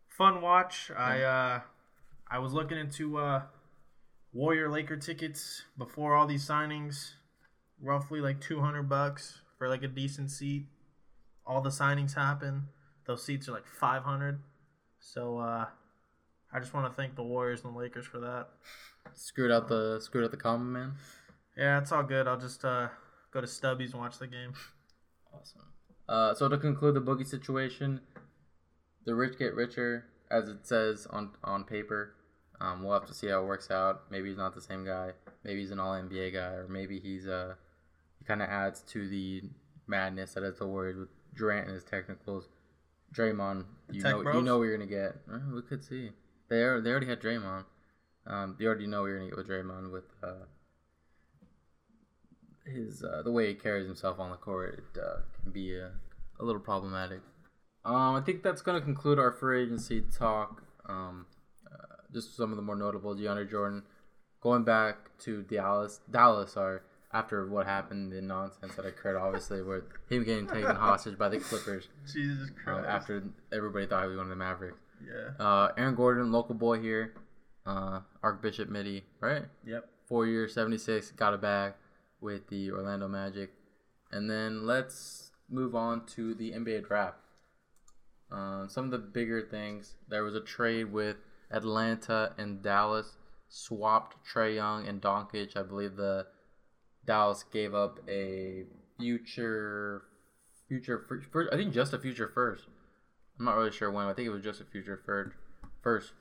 fun watch. I uh, I was looking into uh, Warrior Laker tickets before all these signings, roughly like two hundred bucks for like a decent seat. All the signings happen. Those seats are like five hundred. So uh, I just want to thank the Warriors and the Lakers for that. Screwed out the screwed out the common man. Yeah, it's all good. I'll just uh, go to Stubby's and watch the game. Awesome. Uh, so to conclude the boogie situation, the rich get richer, as it says on on paper. Um, we'll have to see how it works out. Maybe he's not the same guy. Maybe he's an All NBA guy, or maybe he's uh he kind of adds to the madness that is the Warriors with Durant and his technicals. Draymond, you know you know what you're gonna get. Uh, we could see. They are, they already had Draymond. Um, you already know what you're gonna get with Draymond with uh, his uh, the way he carries himself on the court. It uh, can be a, a little problematic. Um, I think that's gonna conclude our free agency talk. Um, uh, just some of the more notable DeAndre Jordan going back to Dallas. Dallas, sorry, after what happened, the nonsense that occurred, obviously, with him getting taken hostage by the Clippers Jesus um, after everybody thought he was going to the Mavericks. Yeah. Uh, Aaron Gordon, local boy here, uh, Archbishop Mitty, right? Yep. Four years, 76, got a bag with the Orlando Magic. And then let's move on to the NBA draft. Uh, some of the bigger things. There was a trade with Atlanta and Dallas, swapped Trae Young and Doncic. I believe the Dallas gave up a future, future first. I think just a future first. I'm not really sure when. I think it was just a future third, first.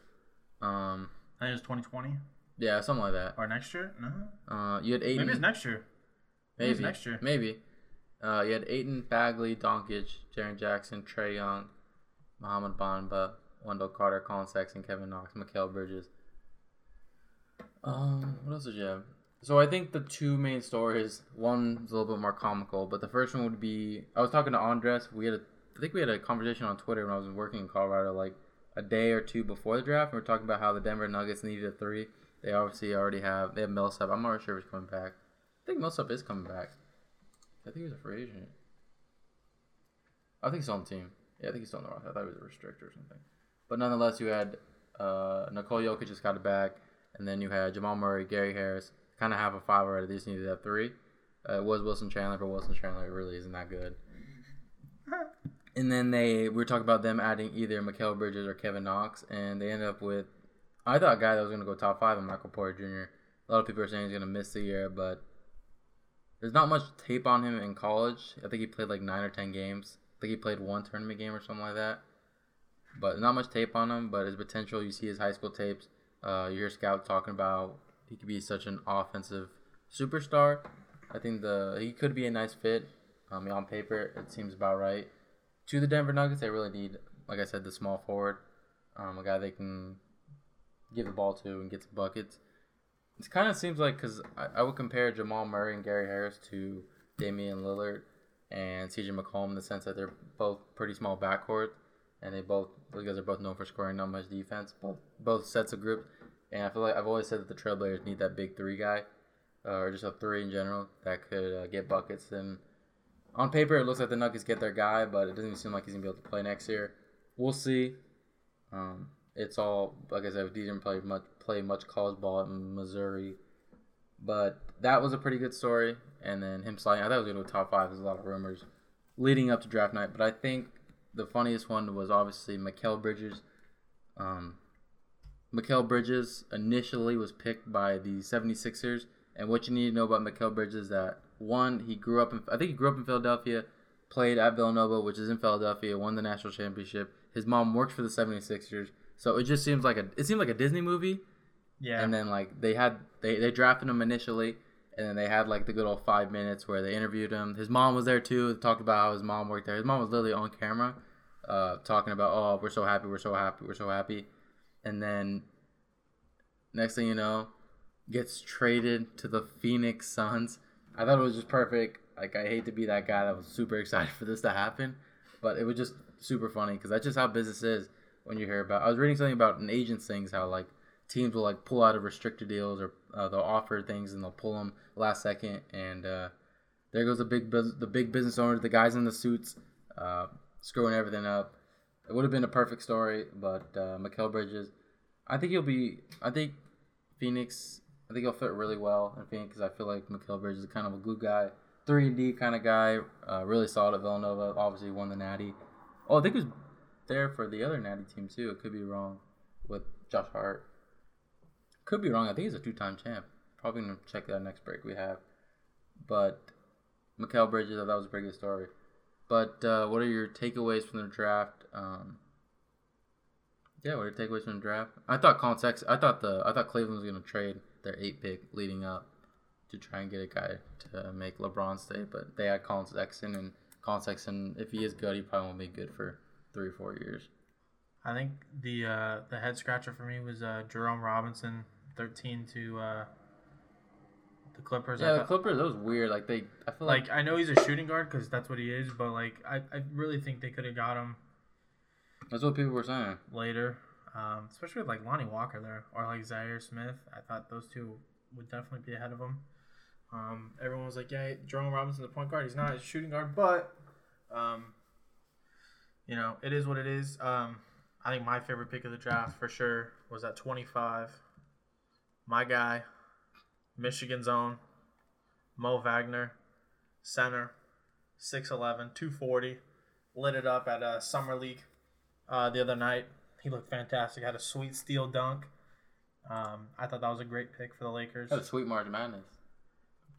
Um, I think it's 2020 yeah, something like that. or next year. No. Uh, you had Ayton. Maybe it's next year. Maybe next year. Maybe. Uh, you had Ayton, Bagley, Doncic, Jaren Jackson, Trae Young, Mohamed Bamba, Wendell Carter, Collin Sexton, Kevin Knox, Mikal Bridges. Um, what else did you have? So I think the two main stories. One's a little bit more comical, but the first one would be I was talking to Andres. We had a, I think we had a conversation on Twitter when I was working in Colorado, like a day or two before the draft. And we are talking about how the Denver Nuggets needed a three. They obviously already have. They have Millsap. I'm not sure if he's coming back. I think Millsap is coming back. I think he was a free agent. I think he's on the team. Yeah, I think he's still on the roster. I thought he was a restrictor or something. But nonetheless, you had uh, Nikola Jokic just got it back, and then you had Jamal Murray, Gary Harris. Kind of have a five already. They just needed that three. Uh, it was Wilson Chandler, but Wilson Chandler really isn't that good. And then they we were talking about them adding either Mikal Bridges or Kevin Knox, and they ended up with I thought a guy that was going to go top five, and Michael Porter Jr. A lot of people are saying he's going to miss the year, but there's not much tape on him in college. I think he played like nine or ten games. I think he played one tournament game or something like that. But not much tape on him. But his potential, you see his high school tapes. Uh, you hear scouts talking about he could be such an offensive superstar. I think the he could be a nice fit. On paper, it seems about right. To the Denver Nuggets, they really need, like I said, the small forward, um, a guy they can give the ball to and get some buckets. It kind of seems like because I, I would compare Jamal Murray and Gary Harris to Damian Lillard and CJ McCollum in the sense that they're both pretty small backcourt, and they both those guys are both known for scoring not much defense, both both sets of groups. And I feel like I've always said that the Trailblazers need that big three guy, uh, or just a three in general that could uh, get buckets. And on paper, it looks like the Nuggets get their guy, but it doesn't seem like he's gonna be able to play next year. We'll see. Um, it's all like I said, he didn't play much play much college ball in Missouri, but that was a pretty good story. And then him sliding, I thought it was gonna go top five. There's a lot of rumors leading up to draft night, but I think the funniest one was obviously Mikal Bridges. Um, Mikal Bridges initially was picked by the 76ers, and what you need to know about Mikal Bridges is that one, he grew up in I think he grew up in Philadelphia, played at Villanova, which is in Philadelphia, won the national championship. His mom worked for the 76ers. So it just seems like a it seemed like a Disney movie. Yeah. And then like they had they they drafted him initially, and then they had like the good old five minutes where they interviewed him. His mom was there too. Talked about how his mom worked there. His mom was literally on camera, uh, talking about oh we're so happy, we're so happy, we're so happy, and then next thing you know, gets traded to the Phoenix Suns. I thought it was just perfect. Like I hate to be that guy that was super excited for this to happen, but it was just super funny because that's just how business is when you hear about. I was reading something about an agent's things how like teams will like pull out of restricted deals or uh, they'll offer things and they'll pull them last second and uh, there goes the big the big business owners the guys in the suits uh, screwing everything up it would have been a perfect story but uh, Mikal Bridges I think he'll be I think Phoenix I think he'll fit really well in Phoenix because I feel like Mikal Bridges is kind of a glue guy three and D kind of guy uh, really solid at Villanova obviously won the Natty oh I think he was there for the other Natty team too it could be wrong with Josh Hart could be wrong. I think he's a two-time champ. Probably gonna check that next break we have. But Mikal Bridges, that was a pretty good story. But uh, what are your takeaways from the draft? Um, yeah, what are your takeaways from the draft? I thought Colin Sex, I thought the I thought Cleveland was gonna trade their eight pick leading up to try and get a guy to make LeBron stay, but they had Collin Sexton and Collin Sexton, if he is good, he probably won't be good for three or four years. I think the uh, the head scratcher for me was uh, Jerome Robinson, thirteen to uh, the Clippers. Yeah, the Clippers, that was weird. Like they, I feel like, like I know he's a shooting guard because that's what he is, but like I, I really think they could have got him that's what people were saying. later, um, especially with like Lonnie Walker there or like Zhaire Smith. I thought those two would definitely be ahead of him. Um, everyone was like, "Yeah, Jerome Robinson, the point guard. He's not a shooting guard, but um, you know, it is what it is." Um, I think my favorite pick of the draft for sure was at 25. My guy, Michigan's own, Mo Wagner, center, 6'11", 240, lit it up at a summer league uh, the other night. He looked fantastic. Had a sweet steal dunk. Um, I thought that was a great pick for the Lakers. That was sweet March Madness.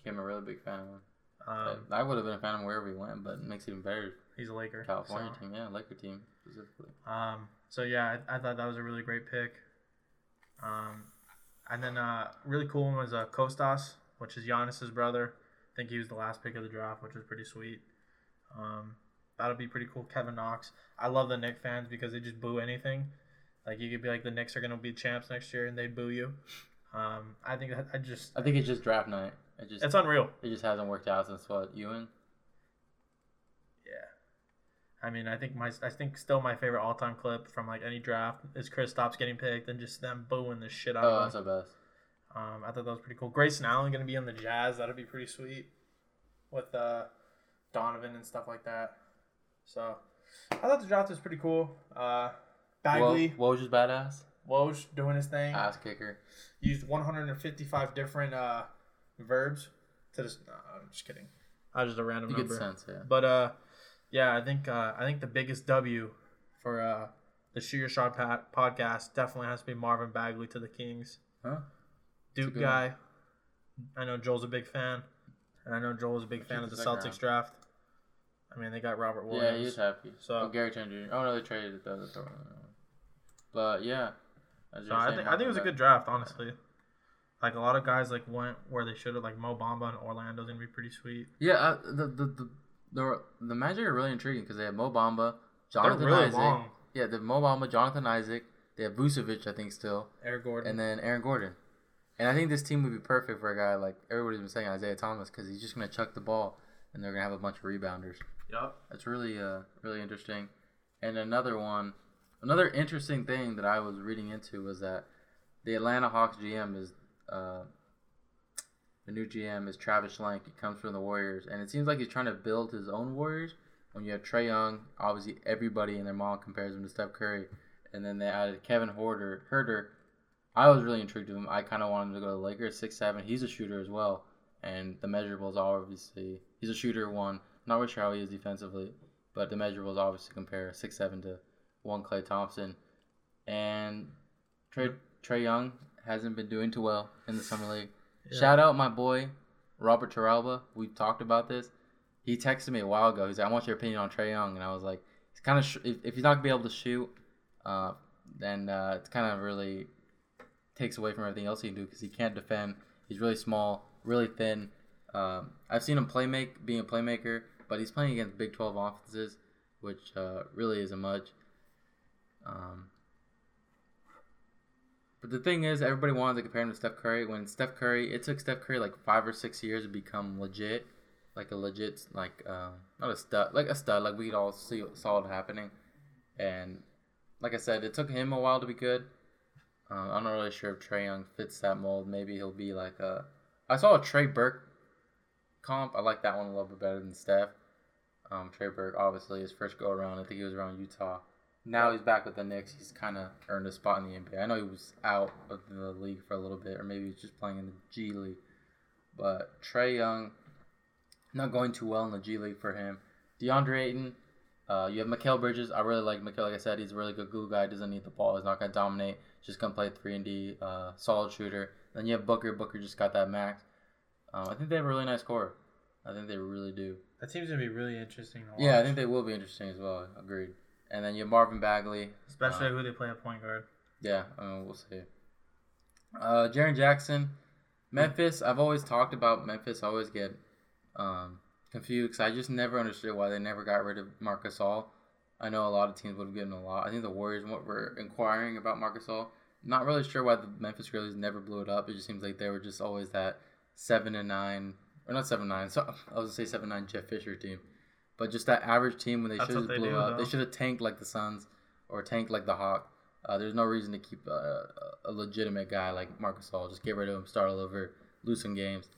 Became a really big fan of him. Um, I would have been a fan of him wherever he went, but it makes it even better. He's a Laker. California so- team, yeah, Laker team specifically. Um, so yeah, I, I thought that was a really great pick. Um, and then uh, really cool one was uh, Kostas, which is Giannis's brother. I think he was the last pick of the draft, which was pretty sweet. Um, that'll be pretty cool. Kevin Knox. I love the Knicks fans because they just boo anything. Like you could be like the Knicks are gonna be champs next year, and they boo you. Um, I think that I just I think it's just draft night. It just it's unreal. it just hasn't worked out since what Ewing. I mean, I think my I think still my favorite all time clip from like any draft is Kristaps getting picked and just them booing the shit out Oh, of that's him. the best. Um, I thought that was pretty cool. Grayson Allen gonna be on the Jazz. That'd be pretty sweet with uh, Donovan and stuff like that. So I thought the draft was pretty cool. Uh, Bagley, Woj was badass. Woj doing his thing. Ass kicker. Used 155 different uh, verbs to just. No, I'm just kidding. I was just a random You number. sense, yeah. But uh, yeah, I think uh, I think the biggest W for uh, the Shoot Your Shot Pat podcast definitely has to be Marvin Bagley to the Kings. Huh? Duke guy. I know Joel's a big fan, and I know Joel was a big fan of the Celtics round. draft. I mean, they got Robert Yeah, Williams. he was happy. So- oh, Gary Trent Jr. Oh no, they traded it. though. But yeah, So I think I think it was a good draft, honestly. Like a lot of guys like went where they should have. Like Mo Bamba in Orlando's gonna be pretty sweet. Yeah, uh, the, the the the the Magic are really intriguing because they have Mo Bamba, Jonathan really Isaac. long. Yeah, the have Mo Bamba, Jonathan Isaac. They have Vucevic, I think, still, Eric Gordon. and then Aaron Gordon. And I think this team would be perfect for a guy like everybody's been saying Isaiah Thomas because he's just gonna chuck the ball and they're gonna have a bunch of rebounders. Yup. That's really uh really interesting. And another one, another interesting thing that I was reading into was that the Atlanta Hawks GM is uh the new GM is Travis Schlenk. He comes from the Warriors, and it seems like he's trying to build his own Warriors. When you have Trae Young, obviously everybody and their mom compares him to Steph Curry, and then they added Kevin Huerter. Huerter, I was really intrigued with him. I kind of wanted him to go to the Lakers, six seven. He's a shooter as well, and the measurables are obviously he's a shooter. One, not really sure how he is defensively, but the measurables obviously compare six seven to one Klay Thompson, and Trey Trae Young hasn't been doing too well in the summer league. Shout out my boy Robert Taralba. We've talked about this. he texted me a while ago. He's like, "I want your opinion on Trae Young," and I was like, "It's kind of sh- if, if he's not gonna be able to shoot, uh, then uh, it's kind of really takes away from everything else he can do because he can't defend. He's really small, really thin. Um, I've seen him play make being a playmaker, but he's playing against Big Twelve offenses, which uh, really isn't much. Um, but the thing is, everybody wanted to compare him to Steph Curry. When Steph Curry, it took Steph Curry like five or six years to become legit, like a legit, like uh, not a stud, like a stud, like we all see, saw it happening. And like I said, it took him a while to be good. Uh, I'm not really sure if Trae Young fits that mold. Maybe he'll be like a. I saw a Trey Burke comp. I like that one a little bit better than Steph. Um, Trey Burke, obviously, his first go around, I think he was around Utah. Now he's back with the Knicks. He's kind of earned a spot in the NBA. I know he was out of the league for a little bit, or maybe he's just playing in the G League. But Trae Young, not going too well in the G League for him. DeAndre Ayton, uh, you have Mikal Bridges. I really like Mikal. Like I said, he's a really good glue guy. Doesn't need the ball. He's not gonna dominate. Just gonna play three and D, uh, solid shooter. Then you have Booker. Booker just got that max. Um, I think they have a really nice core. I think they really do. That team's gonna be really interesting. To. Yeah, I think they will be interesting as well. Agreed. And then you have Marvin Bagley. especially uh, who they play at point guard. Yeah, I mean, we'll see. Uh, Jaren Jackson, Memphis. I've always talked about Memphis. I always get um, confused because I just never understood why they never got rid of Marc Gasol. I know a lot of teams would have given a lot. I think the Warriors were inquiring about Marc Gasol. Not really sure why the Memphis Grizzlies never blew it up. It just seems like they were just always that seven and nine, or not seven nine. So I was gonna say seven nine Jeff Fisher team, but just that average team when they should have blew do, up. They should have tanked like the Suns or tanked like the Hawks. Uh, there's no reason to keep a, a legitimate guy like Marc Gasol. Just get rid of him, start all over, lose some games.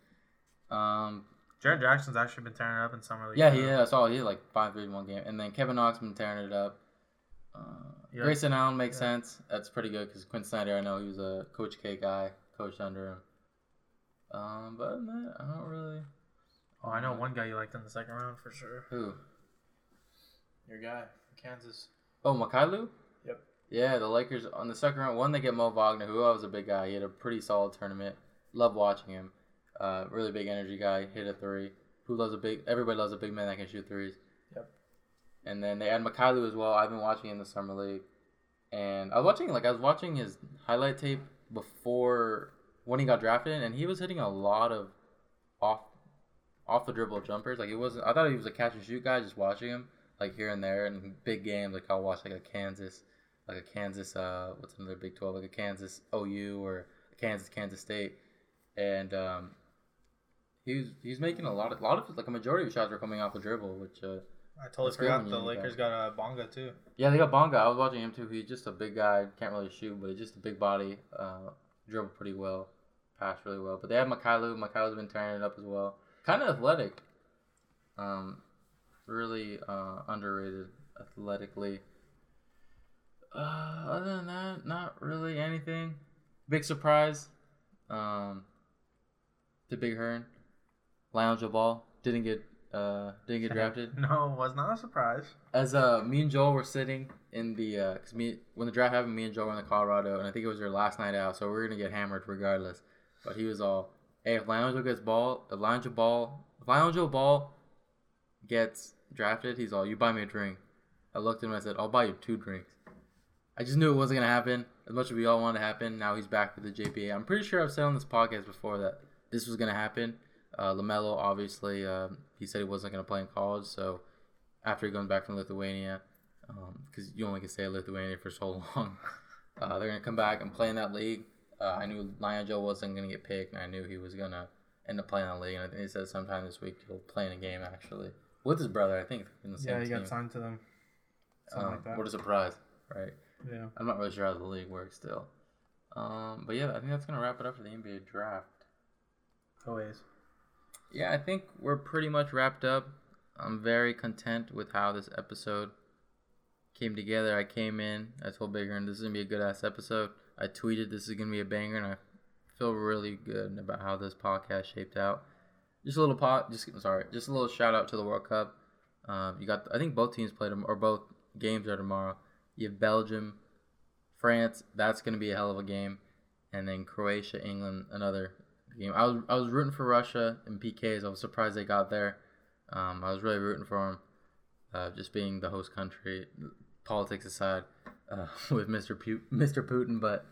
Um, Jaren Jackson's actually been tearing it up in summer league. yeah, too. he I saw he had like five threes in one game, and then Kevin Knox been tearing it up. Uh, Yeah. Grayson Allen makes Yeah. sense. That's pretty good because Quin Snyder, I know he was a Coach K guy, coached under him. Um, but other than that, I don't really. Oh, I know one guy you liked in the second round for sure. Who? Your guy, Kansas. Oh, Mykhailiuk? Yep. Yeah, the Lakers on the second round. One, they get Mo Wagner, who I was a big guy. He had a pretty solid tournament. Love watching him. Uh, really big energy guy. Hit a three. Who loves a big? Everybody loves a big man that can shoot threes. Yep. And then they add Mykhailiuk as well. I've been watching in the summer league, and I was watching like I was watching his highlight tape before when he got drafted, and he was hitting a lot of off off the dribble jumpers. Like it wasn't. I thought he was a catch and shoot guy. Just watching him like here and there in big games. Like I'll watch like a Kansas, like a Kansas. Uh, what's another Big Twelve? Like a Kansas OU or Kansas Kansas State, and um, he was he was making a lot of a lot of like a majority of shots were coming off the dribble, which uh, I totally forgot the Lakers got a Bonga too. yeah, they got Bonga. I was watching him too. He's just a big guy. Can't really shoot, but he's just a big body. Uh, dribble pretty well, pass really well. But they have Mykhailiuk. Mykhailiuk's been tearing it up as well. Kind of athletic. Um, really uh, underrated athletically. Uh, other than that, not really anything. Big surprise. Um, the Big Hearn, LiAngelo Ball didn't get uh didn't get drafted No, was not a surprise. as uh me and Joel were sitting in the uh 'cause me when the draft happened, me and Joel were in the Colorado, and I think it was their last night out, so we are gonna get hammered regardless. But he was all, "Hey, if Lionel gets ball, if Lionel Ball, if Lionel Ball gets drafted, he's all, you buy me a drink." I looked at him and I said, "I'll buy you two drinks." I just knew it wasn't gonna happen. As much as we all wanted to happen, now he's back with the JBA. I'm pretty sure I've said on this podcast before that this was gonna happen. Uh, LaMelo, obviously, um, he said he wasn't gonna play in college, so after he comes back from Lithuania, because you only can stay in Lithuania for so long, uh, they're gonna come back and play in that league. Uh, I knew Lion Joe wasn't gonna get picked, and I knew he was gonna end up playing in that league. And I think he said sometime this week he'll play in a game actually with his brother. I think in the same Yeah, he team. got signed to them. Something Um, like that. What a surprise, right? Yeah. I'm not really sure how the league works still. Um, but yeah, I think that's gonna wrap it up for the NBA draft. Always. Yeah, I think we're pretty much wrapped up. I'm very content with how this episode came together. I came in, I told Big Earn this is gonna be a good ass episode. I tweeted this is gonna be a banger, and I feel really good about how this podcast shaped out. Just a little pot, just sorry, just a little shout out to the World Cup. Um, you got, I think both teams played them, or both games are tomorrow. You have Belgium, France. That's gonna be a hell of a game, and then Croatia, England, another game. I was I was rooting for Russia and PKs. I was surprised they got there. Um, I was really rooting for them, uh, just being the host country, politics aside, uh, with Mr. Pu- Mr. Putin. But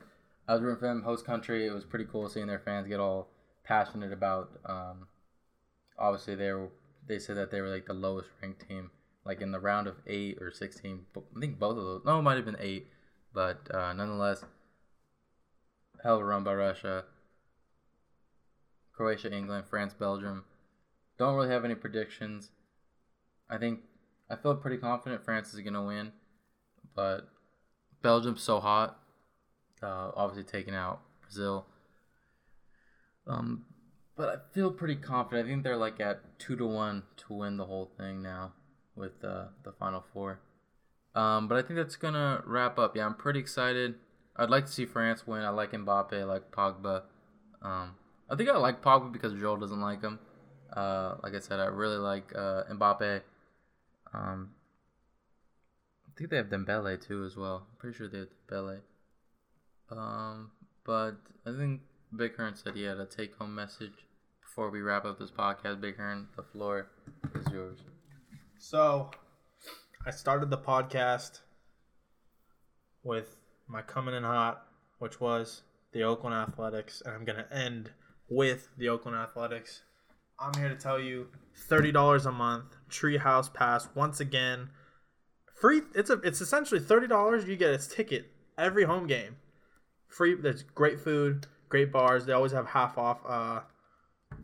I was rooting for him, host country. It was pretty cool seeing their fans get all passionate about. Um, obviously, they were they said that they were like the lowest ranked team, like in the round of eight or sixteen. I think both of those. No, it might have been eight, but uh, nonetheless, hell run by Russia. Croatia, England, France, Belgium. Don't really have any predictions. I think I feel pretty confident France is gonna win, but Belgium's so hot. Uh, obviously taking out Brazil. Um, but I feel pretty confident. I think they're like at two to one to win the whole thing now with uh, the final four. Um, but I think that's gonna wrap up. Yeah, I'm pretty excited. I'd like to see France win. I like Mbappe. I like Pogba. Um, I think I like Pogba because Joel doesn't like him. Uh, like I said, I really like uh, Mbappe. Um, I think they have Dembele too as well. I'm pretty sure they have Dembele. Um, but I think Big Hearn said he had a take-home message before we wrap up this podcast. Big Hearn, the floor is yours. So, I started the podcast with my coming in hot, which was the Oakland Athletics, and I'm gonna end with the Oakland Athletics. I'm here to tell you, thirty dollars a month, Treehouse Pass once again, free. It's a it's essentially thirty dollars. You get a ticket every home game, free. There's great food, great bars. They always have half off uh,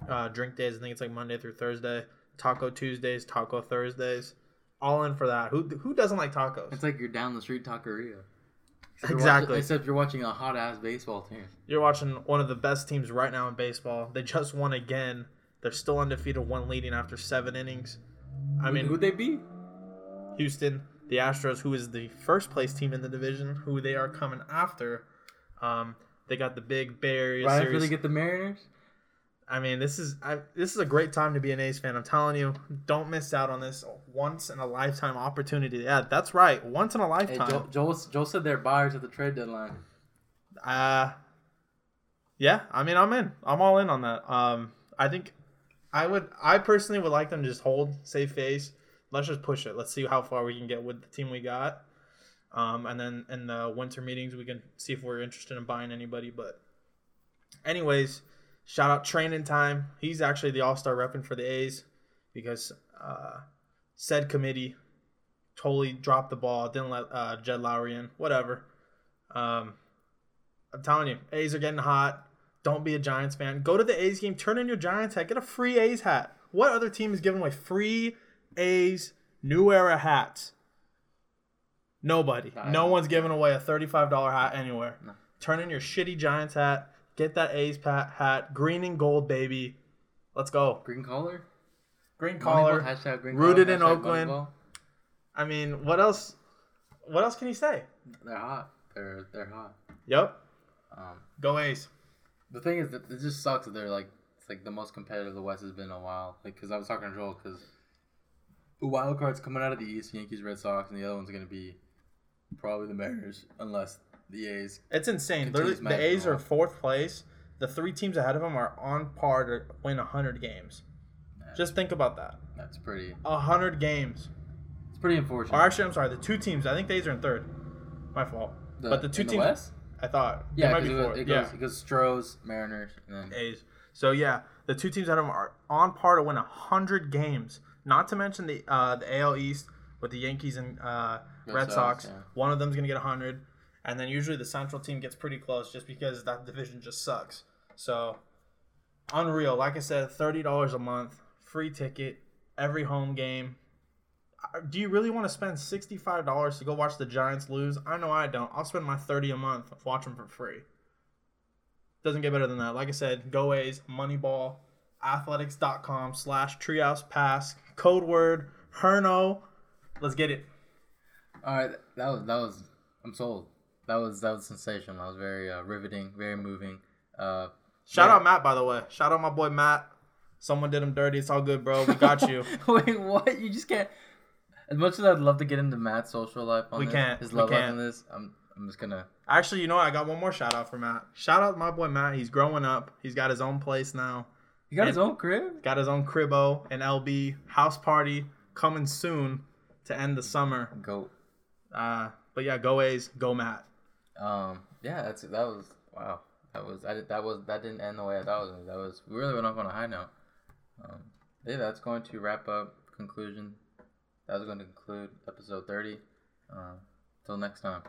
uh, drink days. I think it's like Monday through Thursday. Taco Tuesdays, Taco Thursdays. All in for that. Who who doesn't like tacos? It's like you're down the street taqueria. Except you're Exactly. watching- except you're watching a hot ass baseball team. You're watching one of the best teams right now in baseball. They just won again. They're still undefeated, one leading after seven innings. I mean, who'd they beat? Houston, the Astros, who is the first place team in the division, who they are coming after. Um, they got the big Bay Area Right after series. they get the Mariners. I mean, this is I, this is a great time to be an A's fan. I'm telling you, don't miss out on this once in a lifetime opportunity. Yeah, that's right, once in a Hey, lifetime. Joel, Joel, Joel said they're buyers at the trade deadline. Uh yeah, I mean I'm in. I'm all in on that. Um I think I would I personally would like them to just hold, save face. Let's just push it. Let's see how far we can get with the team we got. Um and then in the winter meetings we can see if we're interested in buying anybody. But anyways, shout out Treinen time. He's actually the all-star repping for the A's because uh said committee totally dropped the ball, didn't let uh, Jed Lowrie in, whatever. Um, I'm telling you, A's are getting hot. Don't be a Giants fan. Go to the A's game. Turn in your Giants hat. Get a free A's hat. What other team is giving away free A's New Era hats? Nobody. I No one's giving away a $35 hat anywhere. No. Turn in your shitty Giants hat. Get that A's pat hat. Green and gold, baby. Let's go. Green collar. Green collar. hashtag green Rooted collar, in Oakland. Moneyball. I mean, what else? What else can you say? They're hot. They're they're hot. Yep. Um, Go A's. the thing is that it just sucks that they're like it's like the most competitive the West has been in a while. Like because I was talking to Joel because the wild card's coming out of the East, Yankees, Red Sox, and the other one's gonna be probably the Mariners unless the A's. It's insane. Literally, the A's are fourth place. The three teams ahead of them are on par to win 100 games. Just think about that. That's pretty. 100 games. It's pretty unfortunate. Or actually, I'm sorry, the two teams. I think the A's are in third. My fault. but the two teams. West? I thought. Yeah, might because be it, fourth. it yeah. goes it goes Stros, Mariners, and then A's. So yeah, the two teams ahead of them are on par to win 100 games. Not to mention the uh, the AL East with the Yankees and uh, Red Red, Sox, Sox. yeah. One of them's gonna get 100, and then usually the Central team gets pretty close just because that division just sucks. So unreal. Like I said, thirty dollars a month, free ticket, every home game. Uh, Do you really want to spend sixty five dollars to go watch the Giants lose? I know I don't. I'll spend my thirty a month watching for free. Doesn't get better than that. Like I said, go A's, Moneyball, athletics.com slash treehouse pass, code word, Herno. Let's get it. All right, that was that was. I'm sold. That was that was sensational. That was very uh, riveting, very moving. Uh, Shout Yeah. out Matt, by the way. Shout out my boy Matt. Someone did him dirty. It's all good, bro. We got you. Wait, what? You just can't. As much as I'd love to get into Matt's social life on We this, can't. his We love life on this, I'm I'm just gonna. Actually, you know what? I got one more shout out for Matt. Shout out my boy Matt. He's growing up. He's got his own place now. He got And- his own crib. Got his own cribbo and LB house party coming soon to end the summer. Goat. Uh, but yeah, go A's, go Matt. Um, yeah, that's that was wow. That was I did, that was that didn't end the way I thought it was. That was we really went off on a high note. Um, yeah, that's going to wrap up conclusion. That was going to conclude episode thirty. Uh, till next time.